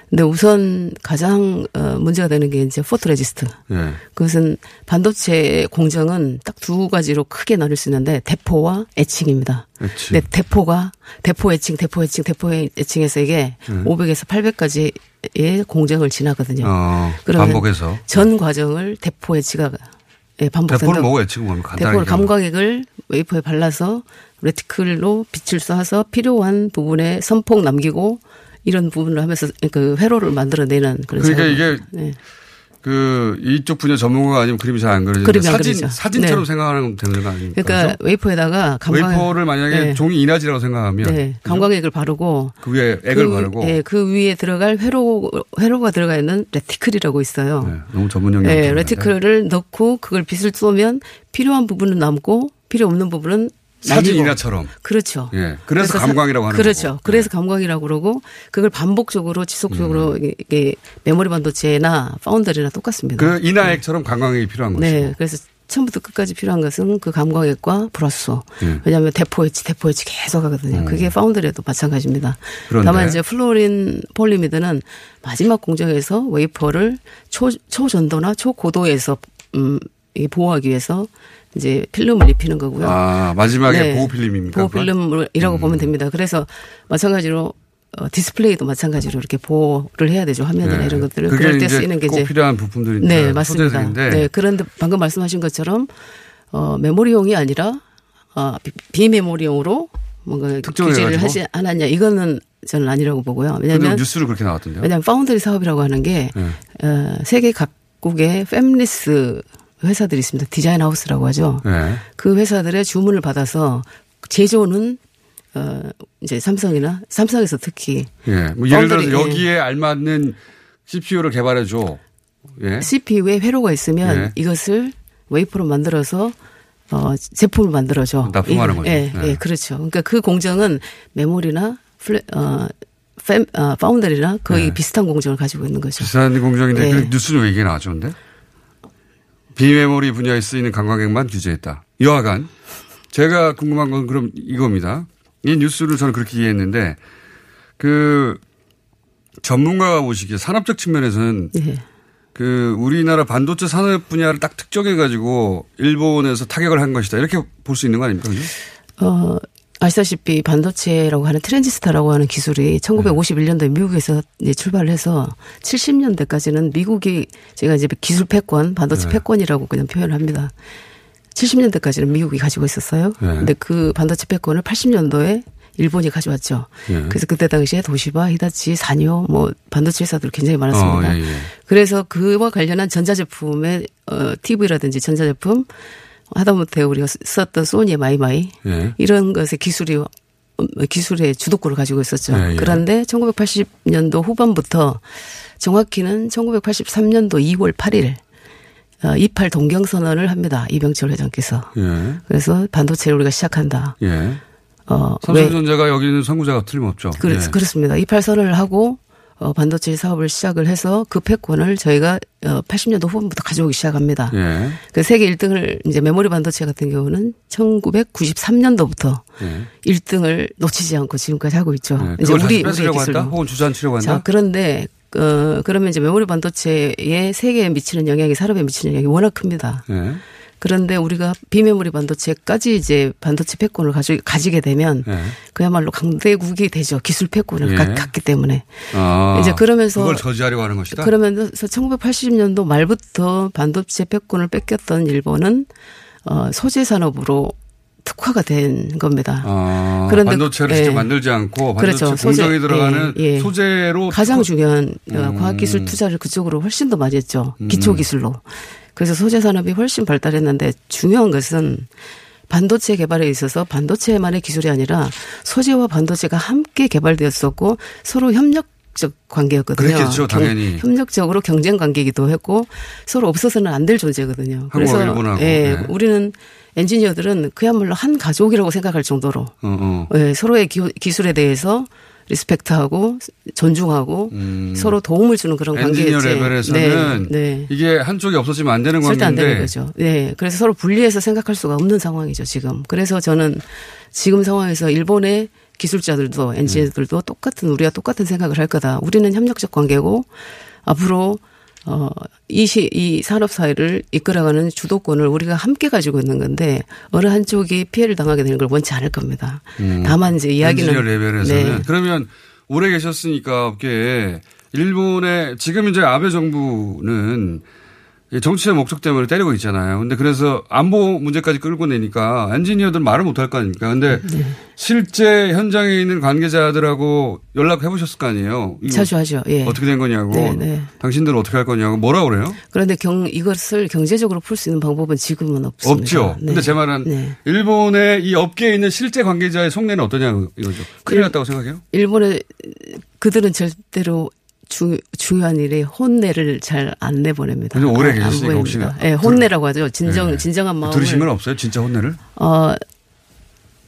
근데 우선 가장 어, 문제가 되는 게 이제 포토레지스트. 예. 그것은 반도체 공정은 딱 두 가지로 크게 나눌 수 있는데 depo와 에칭입니다. 그렇지. 근데 depo가 depo 에칭, depo 에칭, depo 에칭에서 이게 음. 500에서 800까지의 공정을 지나거든요. 어, 그러면 반복해서. 전 과정을 depo etch가 예, 반복된다. depo는 뭐고 에칭은 뭡니까? 간단하게 depo를 감광액을 웨이퍼에 발라서 reticle로 빛을 쏴서 필요한 부분에 선폭 남기고 이런 부분을 하면서 그 회로를 만들어내는 그런 그러니까. 이게 네. 그 이쪽 분야 전문가가 아니면 그림이 잘안안 사진 그려져. 사진처럼 네. 생각하는 되는 거 아닙니까? 그러니까 그죠? 웨이퍼에다가 감광 웨이퍼를 만약에 네. 종이 인화지라고 생각하면 네, 감광액을 바르고 그 위에 액을 그, 바르고 예, 그 위에 들어갈 회로 회로가 들어가 있는 reticle이라고 있어요. 너무 전문 영역. 네, reticle을 넣고 그걸 빛을 쏘면 필요한 부분은 남고 필요 없는 부분은 사진 날리고. 인화처럼. 그렇죠. 예. 그래서 사- 감광이라고 하는 그렇죠. 거고. 네. 그래서 감광이라고 그러고 그걸 반복적으로 지속적으로 음. 이게- 메모리 반도체나 파운드리나 똑같습니다. 그 인화액처럼 감광액이 필요한 거죠. 네. 그래서 처음부터 끝까지 필요한 것은 그 감광액과 불화수소. 예. 왜냐하면 depo etch, depo etch 계속 하거든요. 음. 그게 파운드리에도 마찬가지입니다. 그런데? 다만 이제 플루오린 폴리이미드는 마지막 공정에서 웨이퍼를 초, 초전도나 초고도에서, 음, 이 보호하기 위해서 이제 필름을 입히는 거고요. 아, 마지막에 네. 보호 필름입니까? 보호? 필름이라고 보면 됩니다. 그래서 마찬가지로 어, 디스플레이도 마찬가지로 이렇게 보호를 해야 되죠. 화면이나 네. 이런 것들을. 그럴 때 쓰이는 게꼭 이제 필요한 부품들인데 네, 맞습니다. 소재들인데 네, 그런데 방금 말씀하신 것처럼 어, 메모리용이 아니라 어, 비- 비메모리용으로 뭔가 규제를? 하지 않았냐 이거는 저는 아니라고 보고요. 근데 왜냐하면 뉴스로 그렇게 나왔던데요. 왜냐하면 파운드리 사업이라고 하는 게 네. 어, 세계 각국의 팹리스 회사들이 있습니다. 디자인 하우스라고 하죠. 네. 그 회사들의 주문을 받아서 제조는 어 이제 삼성이나 삼성에서 특히 예. 뭐 예를 들어서 여기에 알맞는 CPU를 개발해 줘. 예. CPU에 회로가 있으면 네. 이것을 웨이퍼로 만들어서 어 제품을 만들어 줘. 납품하는 이- 거죠. 예, 네. 예, 그렇죠. 그러니까 그 공정은 메모리나 플레, 어, fab, 어, 파운드리나 거의 네. 비슷한 공정을 가지고 있는 거죠. 비슷한 공정인데 예. 그 뉴스는 왜 이게 나왔죠, 근데? 비메모리 분야에 쓰이는 감광액만 규제했다. 여하간 제가 궁금한 건 그럼 이겁니다. 이 뉴스를 저는 그렇게 이해했는데 그 전문가가 보시기에 산업적 측면에서는 예. 그 우리나라 반도체 산업 분야를 딱 특정해 가지고 일본에서 타격을 한 것이다. 이렇게 볼 수 있는 거 아닙니까? 어, 아시다시피 반도체라고 하는 트랜지스터라고 하는 기술이 1951년도에 미국에서 이제 출발을 해서 70년대까지는 미국이 제가 이제 기술 패권, 반도체 네. 패권이라고 그냥 표현을 합니다. 70년대까지는 미국이 가지고 있었어요. 네. 근데 그 반도체 패권을 80년도에 일본이 가져왔죠. 예. 그래서 그때 당시에 도시바, 히다치, 산요 뭐 반도체 회사들 굉장히 많았습니다. 어, 예, 예. 그래서 그와 관련한 전자제품의 어, TV라든지 전자제품 하다못해 우리가 썼던 소니의 마이마이 예. 이런 것의 기술이 음, 기술의 주도권을 가지고 있었죠. 예, 예. 그런데 1980년도 후반부터 정확히는 1983년도 2월 8일 어, 28 동경 선언을 합니다. 이병철 회장께서. 예. 그래서 반도체를 우리가 시작한다. 예. 어, 왜? 삼성전자가 여기는 선구자가 틀림없죠. 그렇, 예. 그렇습니다. 28 선언을 하고 어, 반도체 사업을 시작을 해서 그 패권을 저희가 어, 80년도 후반부터 가져오기 시작합니다. 예. 그 세계 1등을 이제 메모리 반도체 같은 경우는 1993년도부터 예. 1등을 놓치지 않고 지금까지 하고 있죠. 예. 이제 우리 우리 뺏으려고 기술로. 한다? 혹은 주저앉히려고 한다? 자, 그런데 어 그러면 이제 메모리 반도체에 세계에 미치는 영향이 산업에 미치는 영향이 워낙 큽니다. 예. 그런데 우리가 비메모리 반도체까지 이제 반도체 패권을 가지, 가지게 되면 예. 그야말로 강대국이 되죠. 기술 패권을 예. 가- 갖기 때문에. 아, 이제 그러면서 그걸 저지하려고 하는 것이다. 그러면서 1980년도 말부터 반도체 패권을 뺏겼던 일본은 어 소재 산업으로 특화가 된 겁니다. 아, 그런데- 반도체를 예. 직접 만들지 않고 반도체 그렇죠. 소재, 공정에 들어가는 예, 예. 소재로 가장 특화- 중요한 어, 음. 과학기술 투자를 그쪽으로 훨씬 더 많이 했죠. 음. 기초기술로. 그래서 소재 산업이 훨씬 발달했는데 중요한 것은 반도체 개발에 있어서 반도체만의 기술이 아니라 소재와 반도체가 함께 개발되었었고 서로 협력 적 관계였거든요. 그랬겠죠, 경- 당연히. 협력적으로 경쟁 관계이기도 했고 서로 없어서는 안 될 존재거든요. 한국하고 일본하고. 예, 네. 우리는 엔지니어들은 그야말로 한 가족이라고 생각할 정도로 어, 어. 예, 서로의 기, 기술에 대해서 respect하고 존중하고 서로 도움을 주는 그런 음. 엔지니어. 레벨에서는 네, 네. 이게 한쪽이 없어지면 안 되는 절대 안 되는 관계인데 거죠. 네. 그래서 서로 분리해서 생각할 수가 없는 상황이죠, 지금. 그래서 저는 지금 상황에서 일본의 기술자들도 엔지니어들도 똑같은 우리가 똑같은 생각을 할 거다. 우리는 협력적 관계고 앞으로 어, 이, 시, 이 산업 사회를 이끌어가는 주도권을 우리가 함께 가지고 있는 건데 어느 한쪽이 피해를 당하게 되는 걸 원치 않을 겁니다. 음. 다만 이제 이야기는 레벨에서는 네. 그러면 오래 계셨으니까 업계에 일본의 지금 이제 아베 정부는 이 정치의 목적 때문에 때리고 있잖아요. 근데 그래서 안보 문제까지 끌고 내니까 엔지니어들 말을 못 할 거 아닙니까? 근데 네. 실제 현장에 있는 관계자들하고 연락해 보셨을 거 아니에요. 자주 하죠. 예. 어떻게 된 거냐고. 네, 네. 당신들은 어떻게 할 거냐고 뭐라 그래요? 그런데 경, 이것을 경제적으로 풀 수 있는 방법은 지금은 없습니다. 없죠. 네. 근데 제 말은 네. 일본의 이 업계에 있는 실제 관계자의 속내는 어떠냐 이거죠. 큰일 났다고 생각해요? 일본의 그들은 절대로 주, 중요한 일에 혼내를 잘 안 내보냅니다. 오래 계셨으니까. 혹시나 예, 혼내라고 하죠. 진정 네. 진정한 마음을 들으신 건 없어요? 진짜 혼내를? 어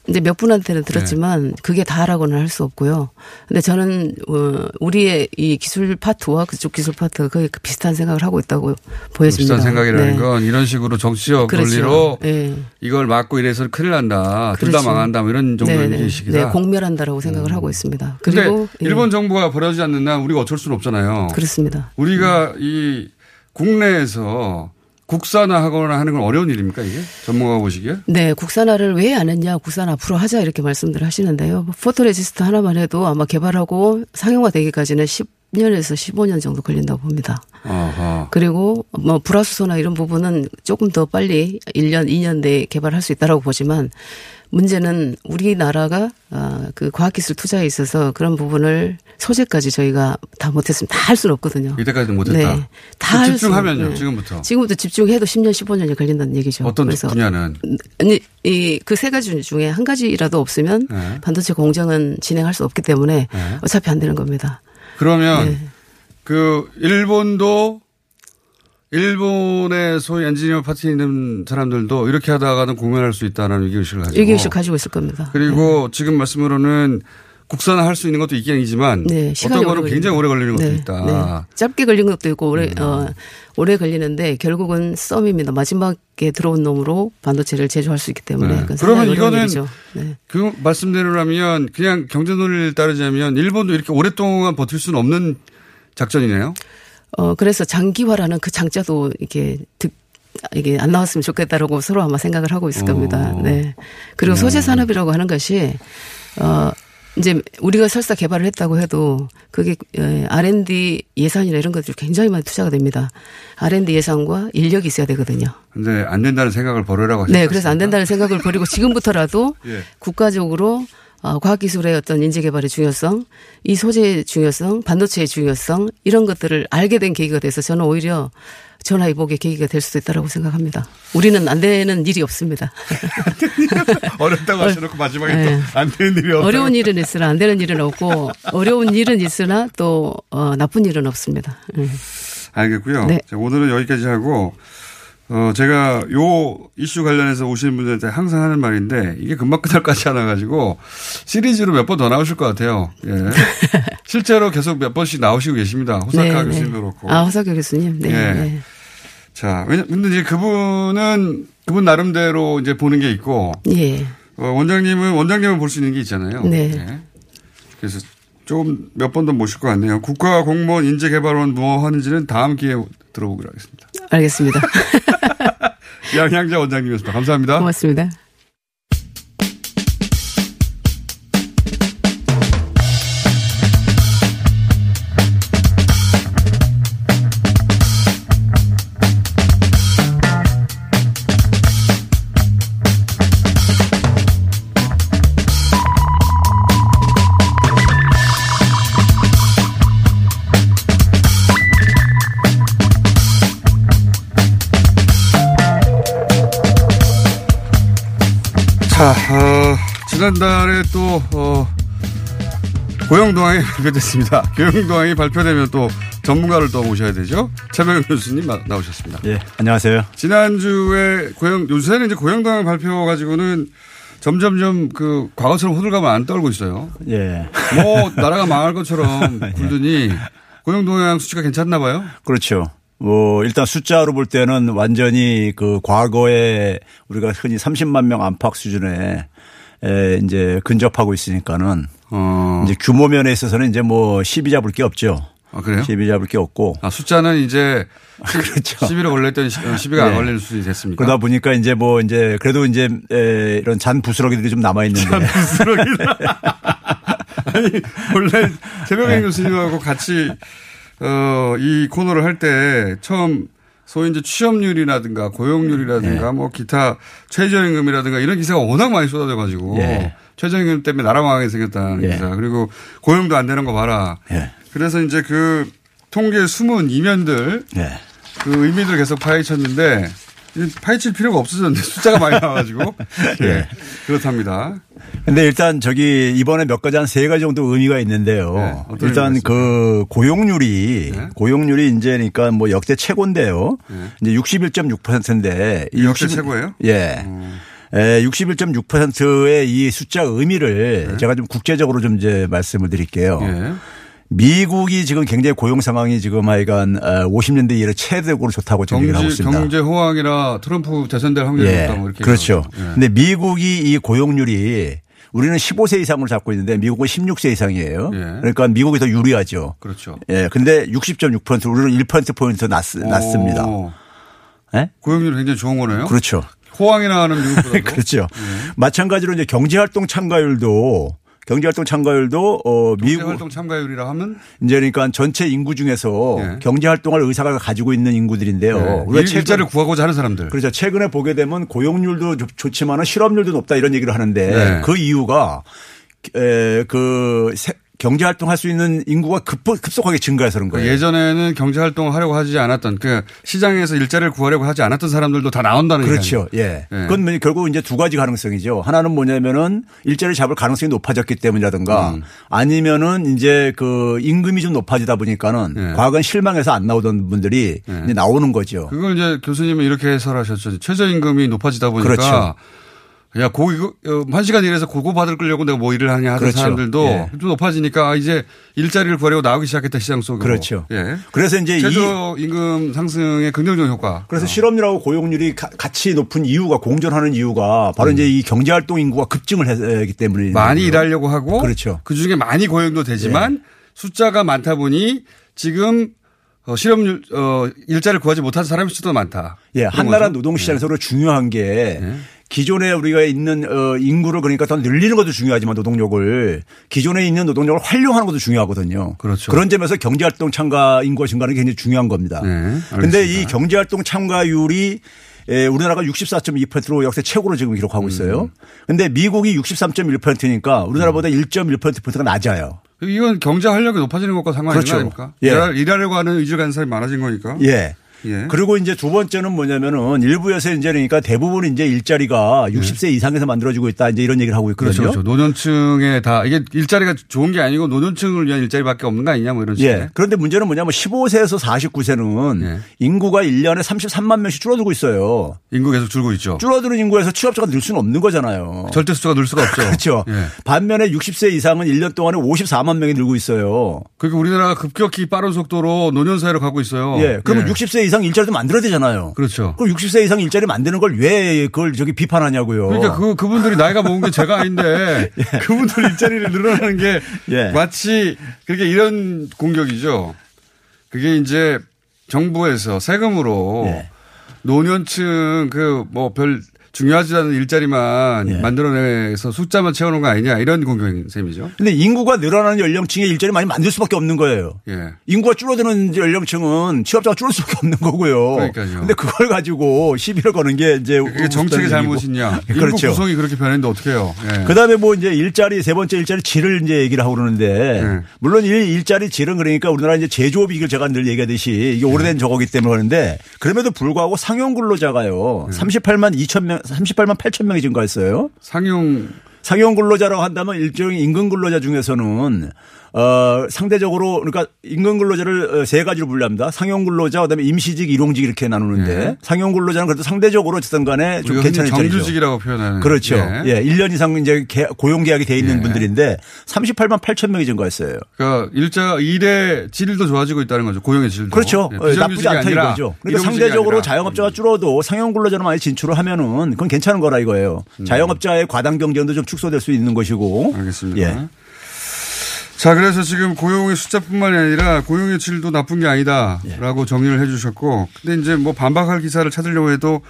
이제 몇 분한테는 들었지만 그게 다라고는 할 수 없고요. 근데 저는 어 우리의 이 기술 파트와 그쪽 기술 파트가 거의 비슷한 생각을 하고 있다고 보여집니다. 비슷한 생각이라는 네. 건 이런 식으로 정치적 그렇죠. 논리로 예. 이걸 막고 이래서 큰일 난다. 둘다 그렇죠. 망한다. 뭐 이런 정도의 네, 네. 인식이다. 네, 공멸한다라고 생각을 하고 있습니다. 그리고 예. 일본 정부가 벌어지지 않는 한 우리가 어쩔 수는 없잖아요. 그렇습니다. 우리가 이 국내에서 국산화하거나 하는 건 어려운 일입니까 이게? 전문가가 보시기에? 네, 국산화를 왜 안 했냐, 국산 앞으로 하자 이렇게 말씀들 하시는데요. 포토레지스트 하나만 해도 아마 개발하고 상용화되기까지는 10년에서 15년 정도 걸린다고 봅니다. 아하. 그리고 뭐 불화수소나 이런 부분은 조금 더 빨리 1년, 2년 내에 개발할 수 있다라고 보지만 문제는 우리나라가 아, 그 과학기술 투자에 있어서 그런 부분을 소재까지 저희가 다 못했으면 다 할 수는 없거든요. 이때까지는 못했다. 네. 다그할 집중하면요, 네. 지금부터. 지금부터 집중해도 10년, 15년이 걸린다는 얘기죠. 어떤 그래서 분야는? 아니, 이, 그세 가지 중에 한 가지라도 없으면 네. 반도체 공정은 진행할 수 없기 때문에 네. 어차피 안 되는 겁니다. 그러면 네. 그 일본도 일본의 소위 엔지니어 파트에 있는 사람들도 이렇게 하다가는 공연할 수 있다는 의기의식을 가지고 의기의식 가지고 있을 겁니다. 그리고 지금 말씀으로는 국산화 할 수 있는 것도 있겠지만 네, 시간이 어떤 거는 굉장히 오래 걸리는 것도 네, 있다. 음. 네. 짧게 걸린 것도 있고 오래 어 오래 걸리는데 결국은 썸입니다. 마지막에 들어온 놈으로 반도체를 제조할 수 있기 때문에 네. 그러면 이거는. 네. 그 말씀대로라면 그냥 경제 논리를 따르자면 일본도 이렇게 오랫동안 버틸 수는 없는 작전이네요. 어 그래서 장기화라는 그 장자도 이게 득 이게 안 나왔으면 좋겠다라고 서로 아마 생각을 하고 있을 겁니다. 어. 네. 그리고 소재 산업이라고 하는 것이 어 이제 우리가 설사 개발을 했다고 해도 그게 예, R&D 예산이나 이런 것들이 굉장히 많이 투자가 됩니다. R&D 예산과 인력이 있어야 되거든요. 근데 안 된다는 생각을 버리라고 하셨어요. 네, 그래서 안 된다는 생각을 버리고 지금부터라도 예. 국가적으로 어, 과학기술의 어떤 인재개발의 중요성, 이 소재의 중요성, 반도체의 중요성 이런 것들을 알게 된 계기가 돼서 저는 오히려 전화위복의 계기가 될 수도 있다라고 생각합니다. 우리는 안 되는 일이 없습니다. 어렵다고 하셔놓고 마지막에 네. 또안 되는 일이 없다. 어려운 일은 있으나 안 되는 일은 없고 어려운 일은 있으나 또 어, 나쁜 일은 없습니다. 음. 알겠고요. 네. 자, 오늘은 여기까지 하고 어 제가 요 이슈 관련해서 오시는 분들한테 항상 하는 말인데 이게 금방 끝날 것 같지 않아 가지고 시리즈로 몇 번 더 나오실 것 같아요. 예. 실제로 계속 몇 번씩 나오시고 계십니다. 호사카 네, 교수님도 네. 그렇고. 아, 호사카 교수님. 네. 예. 네. 자, 근데 이제 그분은 그분 나름대로 이제 보는 게 있고 예. 어, 원장님은 원장님은 볼수 있는 게 있잖아요. 네. 예. 그래서 좀몇번 더 모실 것 같네요. 국가 공무원 인재개발원 뭐 하는지는 다음 기회에 들어보기로 하겠습니다. 알겠습니다. 양향자 원장님이었습니다. 감사합니다. 고맙습니다. 자, 어, 지난달에 또, 어, 고용도항이 발표됐습니다. 고용도항이 발표되면 또 전문가를 또 모셔야 되죠. 최명현 교수님 나- 나오셨습니다. 예, 안녕하세요. 지난주에 고용, 요새는 이제 고용도항 발표 가지고는 점점점 그 과거처럼 호들갑을 안 떨고 있어요. 예. 뭐 나라가 망할 것처럼 굴더니 고용도항 수치가 괜찮나 봐요. 그렇죠. 뭐 일단 숫자로 볼 때는 완전히 그 과거에 우리가 흔히 30만 명 안팎 수준에 에 이제 근접하고 있으니까는 이제 규모 면에 있어서는 이제 뭐 시비 잡을 게 없죠. 아, 그래요? 시비 잡을 게 없고. 아, 숫자는 이제 그렇죠. 시비를 걸렸더니 시- 어, 시비가 안 예. 걸릴 수준이 됐습니까? 그러다 보니까 이제 뭐 이제 그래도 이제 에 이런 잔 부스러기들이 좀 남아 있는데. 잔 부스러기다. 아니, 원래 네. 교수님하고 같이, 어, 이 코너를 할 때 처음 소위 이제 취업률이라든가 고용률이라든가 뭐 기타 최저임금이라든가 이런 기사가 워낙 많이 쏟아져 가지고 예. 최저임금 때문에 나라 망하게 생겼다는 예. 기사 그리고 고용도 안 되는 거 봐라. 그래서 이제 그 통계 숨은 이면들 예. 그 의미들을 계속 파헤쳤는데 파헤칠 필요가 없어졌는데 숫자가 많이 나와가지고 예. 그렇답니다. 근데 일단 저기 이번에 몇 가지 한 세 가지 정도 의미가 있는데요. 네, 일단 그 고용률이 고용률이 이제 그러니까 뭐 역대 최고인데요. 이제 61.6%인데 이 네. 역대 60 최고예요? 예. 에, 61.6%의 이 숫자 의미를 네. 제가 좀 국제적으로 좀 이제 말씀을 드릴게요. 미국이 지금 굉장히 고용 상황이 지금 하여간 50년대 이래 최대적으로 좋다고 지금 얘기를 하고 있습니다. 경제 호황이라 트럼프 대선될 확률이 예. 높다 뭐 이렇게 그렇죠. 얘기하죠. 예. 근데 미국이 이 고용률이 우리는 15세 이상을 잡고 있는데 미국은 16세 이상이에요. 그러니까 미국이 더 유리하죠. 예. 그렇죠. 예. 근데 60.6% 우리는 1%포인트 낮, 낮습니다. 오. 예? 고용률이 굉장히 좋은 거네요. 그렇죠. 호황이나 하는 미국보다도. 그렇죠. 예. 마찬가지로 이제 경제활동 참가율도 경제활동 참가율도 어 미국 활동 참가율이라 하면 이제 그러니까 전체 인구 중에서 경제활동할 의사가 가지고 있는 인구들인데요. 예. 우리가 일- 일자리를 구하고자 하는 사람들. 그렇죠. 최근에 보게 되면 고용률도 좋- 좋지만은 실업률도 높다 이런 얘기를 하는데 네. 그 이유가 에, 그 세- 경제 활동 할 수 있는 인구가 급, 급속하게 증가해서 그런 거예요. 예전에는 경제 활동을 하려고 하지 않았던 그 시장에서 일자리를 구하려고 하지 않았던 사람들도 다 나온다는 그렇죠. 얘기아니에요? 예. 그건 뭐 결국 이제 두 가지 가능성이죠. 하나는 뭐냐면은 일자리를 잡을 가능성이 높아졌기 때문이라든가 음. 아니면은 이제 그 임금이 좀 높아지다 보니까는 과거엔 실망해서 안 나오던 분들이 이제 나오는 거죠. 그걸 이제 교수님은 이렇게 해설하셨죠. 최저임금이 높아지다 보니까 그렇죠. 야, 고, 이거, 어, 한 시간 일해서 고고 받을 끌려고 내가 뭐 일을 하냐 하는 그렇죠. 사람들도 예. 좀 높아지니까 아, 이제 일자리를 구하려고 나오기 시작했다 시장 속으로. 그렇죠. 예. 그래서 이제 이- 최저 임금 상승의 긍정적 효과. 그래서 실업률하고 고용률이 가- 같이 높은 이유가 공존하는 이유가 바로 이제 이 경제 활동 인구가 급증을 했기 때문에 음. 많이 일하려고 하고 그렇죠. 그 중에 많이 고용도 되지만 예. 숫자가 많다 보니 지금 어, 실업률 어, 일자리를 구하지 못한 사람의 수도 많다. 예, 한나라? 노동시장에서 중요한 게 기존에 우리가 있는 어, 인구를 그러니까 더 늘리는 것도 중요하지만 노동력을 기존에 있는 노동력을 활용하는 것도 중요하거든요. 그렇죠. 그런 점에서 경제활동 참가 인구가 증가하는 게 굉장히 중요한 겁니다. 그런데 이 경제활동 참가율이 에, 우리나라가 64.2%로 역대 최고로 지금 기록하고 있어요. 그런데 미국이 63.1%니까 우리나라보다 1.1%포인트가 낮아요. 이건 경제 활력이 높아지는 것과 상관이 그렇죠. 있는 거 아닙니까? 예. 일하- 일하려고 하는 의지를 가는 사람이 많아진 거니까. 예. 예. 그리고 이제 두 번째는 뭐냐면은 일부에서 이제 그러니까 대부분 이제 일자리가 60세 이상에서 만들어지고 있다 이제 이런 얘기를 하고 있거든요. 예. 그렇죠, 그렇죠. 노년층에 다 이게 일자리가 좋은 게 아니고 노년층을 위한 일자리밖에 없는 거 아니냐 뭐 이런 식의. 예. 그런데 문제는 뭐냐면 15세에서 49세는 예. 인구가 1년에 33만 명씩 줄어들고 있어요. 인구 계속 줄고 있죠. 줄어드는 인구에서 취업자가 늘 수는 없는 거잖아요. 절대 숫자가 늘 수가 없죠. 그렇죠. 예. 반면에 60세 이상은 1년 동안에 54만 명이 늘고 있어요. 그러니까 우리나라가 급격히 빠른 속도로 노년 사회로 가고 있어요. 예. 그러면 60세 이상 일자리도 만들어야 되잖아요. 그렇죠. 그럼 60세 이상 일자리 만드는 걸 왜 그걸 저기 비판하냐고요. 그러니까 그 그분들이 나이가 먹은 게 제가 아닌데 그분들 일자리를 늘어나는 게 예. 마치 그게 이런 공격이죠. 그게 이제 정부에서 세금으로 예. 노년층 그 뭐 별 중요하지 않은 일자리만 예. 만들어내서 숫자만 채우는 거 아니냐 이런 공격인 셈이죠. 근데 인구가 늘어나는 연령층의 일자리 많이 만들 수밖에 없는 거예요. 예. 인구가 줄어드는 연령층은 취업자가 줄을 수밖에 없는 거고요. 그러니까요. 근데 그걸 가지고 시비를 거는 게 이제 그게 정책의 잘못이냐. 그렇죠. 구성이 그렇게 변했는데 어떻게 해요. 예. 그다음에 뭐 이제 일자리 세 번째 일자리 질을 이제 얘기를 하고 그러는데 네. 물론 일, 일자리 질은 그러니까 우리나라 이제 제조업 이걸 제가 늘 얘기하듯이 이게 네. 오래된 저거기 때문에 그러는데 그럼에도 불구하고 상용 근로자가요. 38만 2천 명 38만 8천 명이 증가했어요. 상용 상용 근로자라고 한다면 일종의 임금 근로자 중에서는 어 상대적으로 그러니까 임금 근로자를 어, 세 가지로 분류합니다. 상용 근로자 그다음에 임시직, 일용직 이렇게 나누는데 네. 상용 근로자는 그래도 상대적으로 어쨌든 간에 좀 괜찮은 자리죠. 정규직이라고 표현하는. 그렇죠. 예. 예. 1년 이상 이제 개- 고용 계약이 돼 있는 분들인데 38만 8천 명이 증가했어요. 그러니까 일자 일의 질도 좋아지고 있다는 거죠. 고용의 질도. 그렇죠. 예, 어, 나쁘지 않다 이거죠. 그러니까 상대적으로 아니라. 음. 자영업자가 줄어도 상용 근로자로 많이 진출을 하면은 그건 괜찮은 거라 이거예요. 음. 자영업자의 과당 경쟁도 좀 축소될 수 있는 것이고. 알겠습니다. 예. 자, 그래서 지금 고용의 숫자뿐만이 아니라 고용의 질도 나쁜 게 아니다라고 예. 정리를 해 주셨고 근데 이제 뭐 반박할 기사를 찾으려고 해도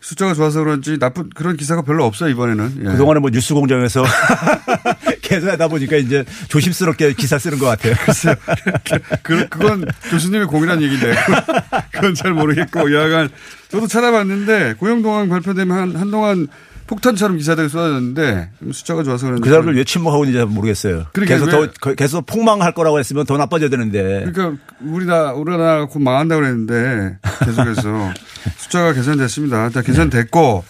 숫자가 좋아서 그런지 나쁜 그런 기사가 별로 없어요, 이번에는. 예. 그동안에 뭐 뉴스 공장에서 계속 하다 보니까 이제 조심스럽게 기사 쓰는 것 같아요. 그, 그건 교수님의 고민한 얘기인데. 그건 잘 모르겠고, 여하간 저도 찾아봤는데 고용동안 발표되면 한, 한동안 폭탄처럼 기사들이 쏟아졌는데 숫자가 좋아서 그런지. 그 사람들 왜 침묵하고 있는지 잘 모르겠어요. 그러니까 계속 왜- 더 계속 폭망할 거라고 했으면 더 나빠져야 되는데. 그러니까 우리나 우리나라 곧 망한다고 그랬는데 계속해서 숫자가 개선됐습니다. 일단 개선됐고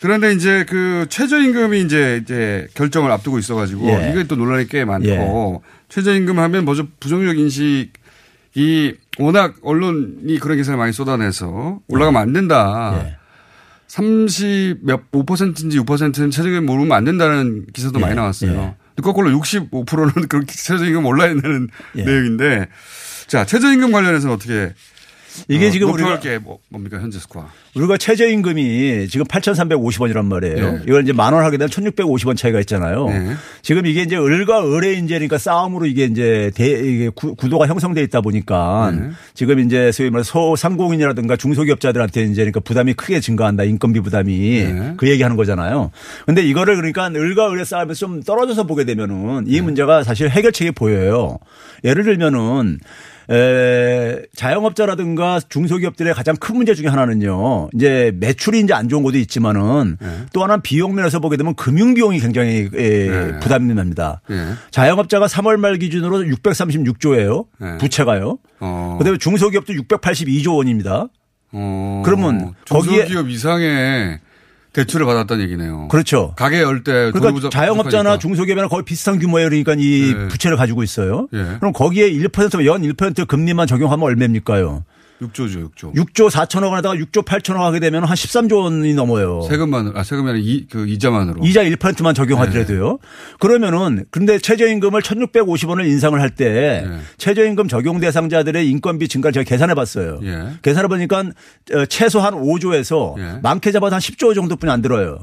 그런데 이제 그 최저임금이 이제 이제 결정을 앞두고 있어가지고 예. 이게 또 논란이 꽤 많고 최저임금 하면 먼저 부정적 인식이 워낙 언론이 그런 기사를 많이 쏟아내서 올라가면 안 된다. 예. 30 몇 5%인지 6%는 최저임금 모르면 안 된다는 기사도 예. 많이 나왔어요. 예. 근데 거꾸로 65%는 그렇게 최저임금 올라야 된다는 예. 내용인데 자 최저임금 관련해서는 어떻게 이게 어, 지금 우리가- 게 뭐, 뭡니까 현재 스코어? 우리가 최저 임금이 지금 8,350원이란 말이에요. 네. 이걸 이제 만 원 하게 되면 1,650원 차이가 있잖아요. 네. 지금 이게 이제 을과 을의 이제 그러니까 싸움으로 이게 이제 대, 이게 구, 구도가 형성돼 있다 보니까 네. 지금 이제 소위 말해 소상공인이라든가 중소기업자들한테 이제 그러니까 부담이 크게 증가한다. 인건비 부담이 네. 그 얘기 하는 거잖아요. 근데 이거를 그러니까 을과 을의 싸움에서 좀 떨어져서 보게 되면은 네. 이 문제가 사실 해결책이 보여요. 예를 들면은 에, 자영업자라든가 중소기업들의 가장 큰 문제 중에 하나는요. 이제 매출이 이제 안 좋은 것도 있지만은 네. 또 하나 비용 면에서 보게 되면 금융 비용이 굉장히 에, 네. 부담이 됩니다. 예. 자영업자가 3월 말 기준으로 636조예요. 네. 부채가요. 어. 그다음에 중소기업도 682조 원입니다. 어. 그러면 거기에 중소기업 이상의 대출을 받았다는 얘기네요. 그렇죠. 가게 열 때 그러니까 자영업자나 중소기업이나 거의 비슷한 규모의 그러니까 이 네. 부채를 가지고 있어요. 예. 그럼 거기에 1%, 연 1% 금리만 적용하면 얼마입니까요? 6조죠, 6조. 6조 4천억 원에다가 6조 8천억 하게 되면 한 13조 원이 넘어요. 세금만 아 세금이 아니라 이, 그 이자만으로. 이자 1%만 적용하더라도요. 그러면은 근데 최저임금을 1,650원을 인상을 할때 최저임금 적용 대상자들의 인건비 증가를 제가 계산해 봤어요. 예. 계산해 보니까 어, 최소 한 5조에서 예. 많게 잡아도 한 10조 정도뿐이 안 들어요.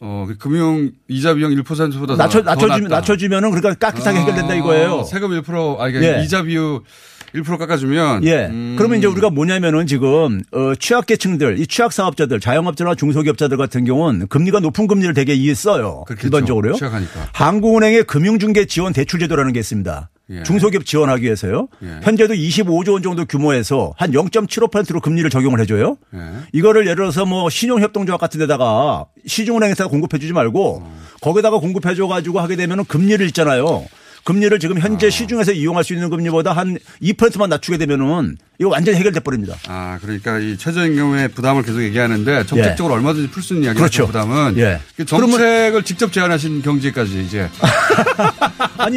어, 그 금융 이자 비용 1%보다 낮춰 낮춰주면. 낮춰주면은 그러니까 깍듯하게 아, 해결된다 이거예요. 세금 1%아 이게 예. 이자 비율 1% 깎아주면 예. 음. 그러면 이제 우리가 뭐냐면은 지금 어 취약계층들, 이 취약 사업자들, 자영업자나 중소기업자들 같은 경우는 금리가 높은 금리를 되게 이해 써요. 그렇겠죠. 일반적으로요. 취약하니까. 한국은행의 금융중개 지원 대출 제도라는 게 있습니다. 예. 중소기업 지원하기 위해서요. 예. 현재도 25조 원 정도 규모에서 한 0.75%로 금리를 적용을 해줘요. 예. 이거를 예를 들어서 뭐 신용협동조합 같은 데다가 시중은행에서 공급해 주지 말고 거기다가 공급해 줘 가지고 하게 되면은 금리를 있잖아요. 금리를 지금 아. 현재 시중에서 이용할 수 있는 금리보다 한 2%만 낮추게 되면은 이거 완전히 해결돼 버립니다. 아, 그러니까 이 최저임금의 부담을 계속 얘기하는데 정책적으로 얼마든지 풀 수 있는 이야기죠. 그렇죠. 부담은 예. 그 정책을 직접 제안하신 경제까지 이제 아니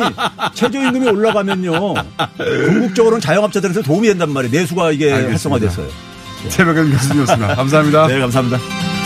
최저임금이 올라가면요 궁극적으로는 자영업자들한테 도움이 된단 말이에요. 내수가 이게 알겠습니다. 활성화됐어요. 최백은 교수님이었습니다. 감사합니다. 네, 감사합니다.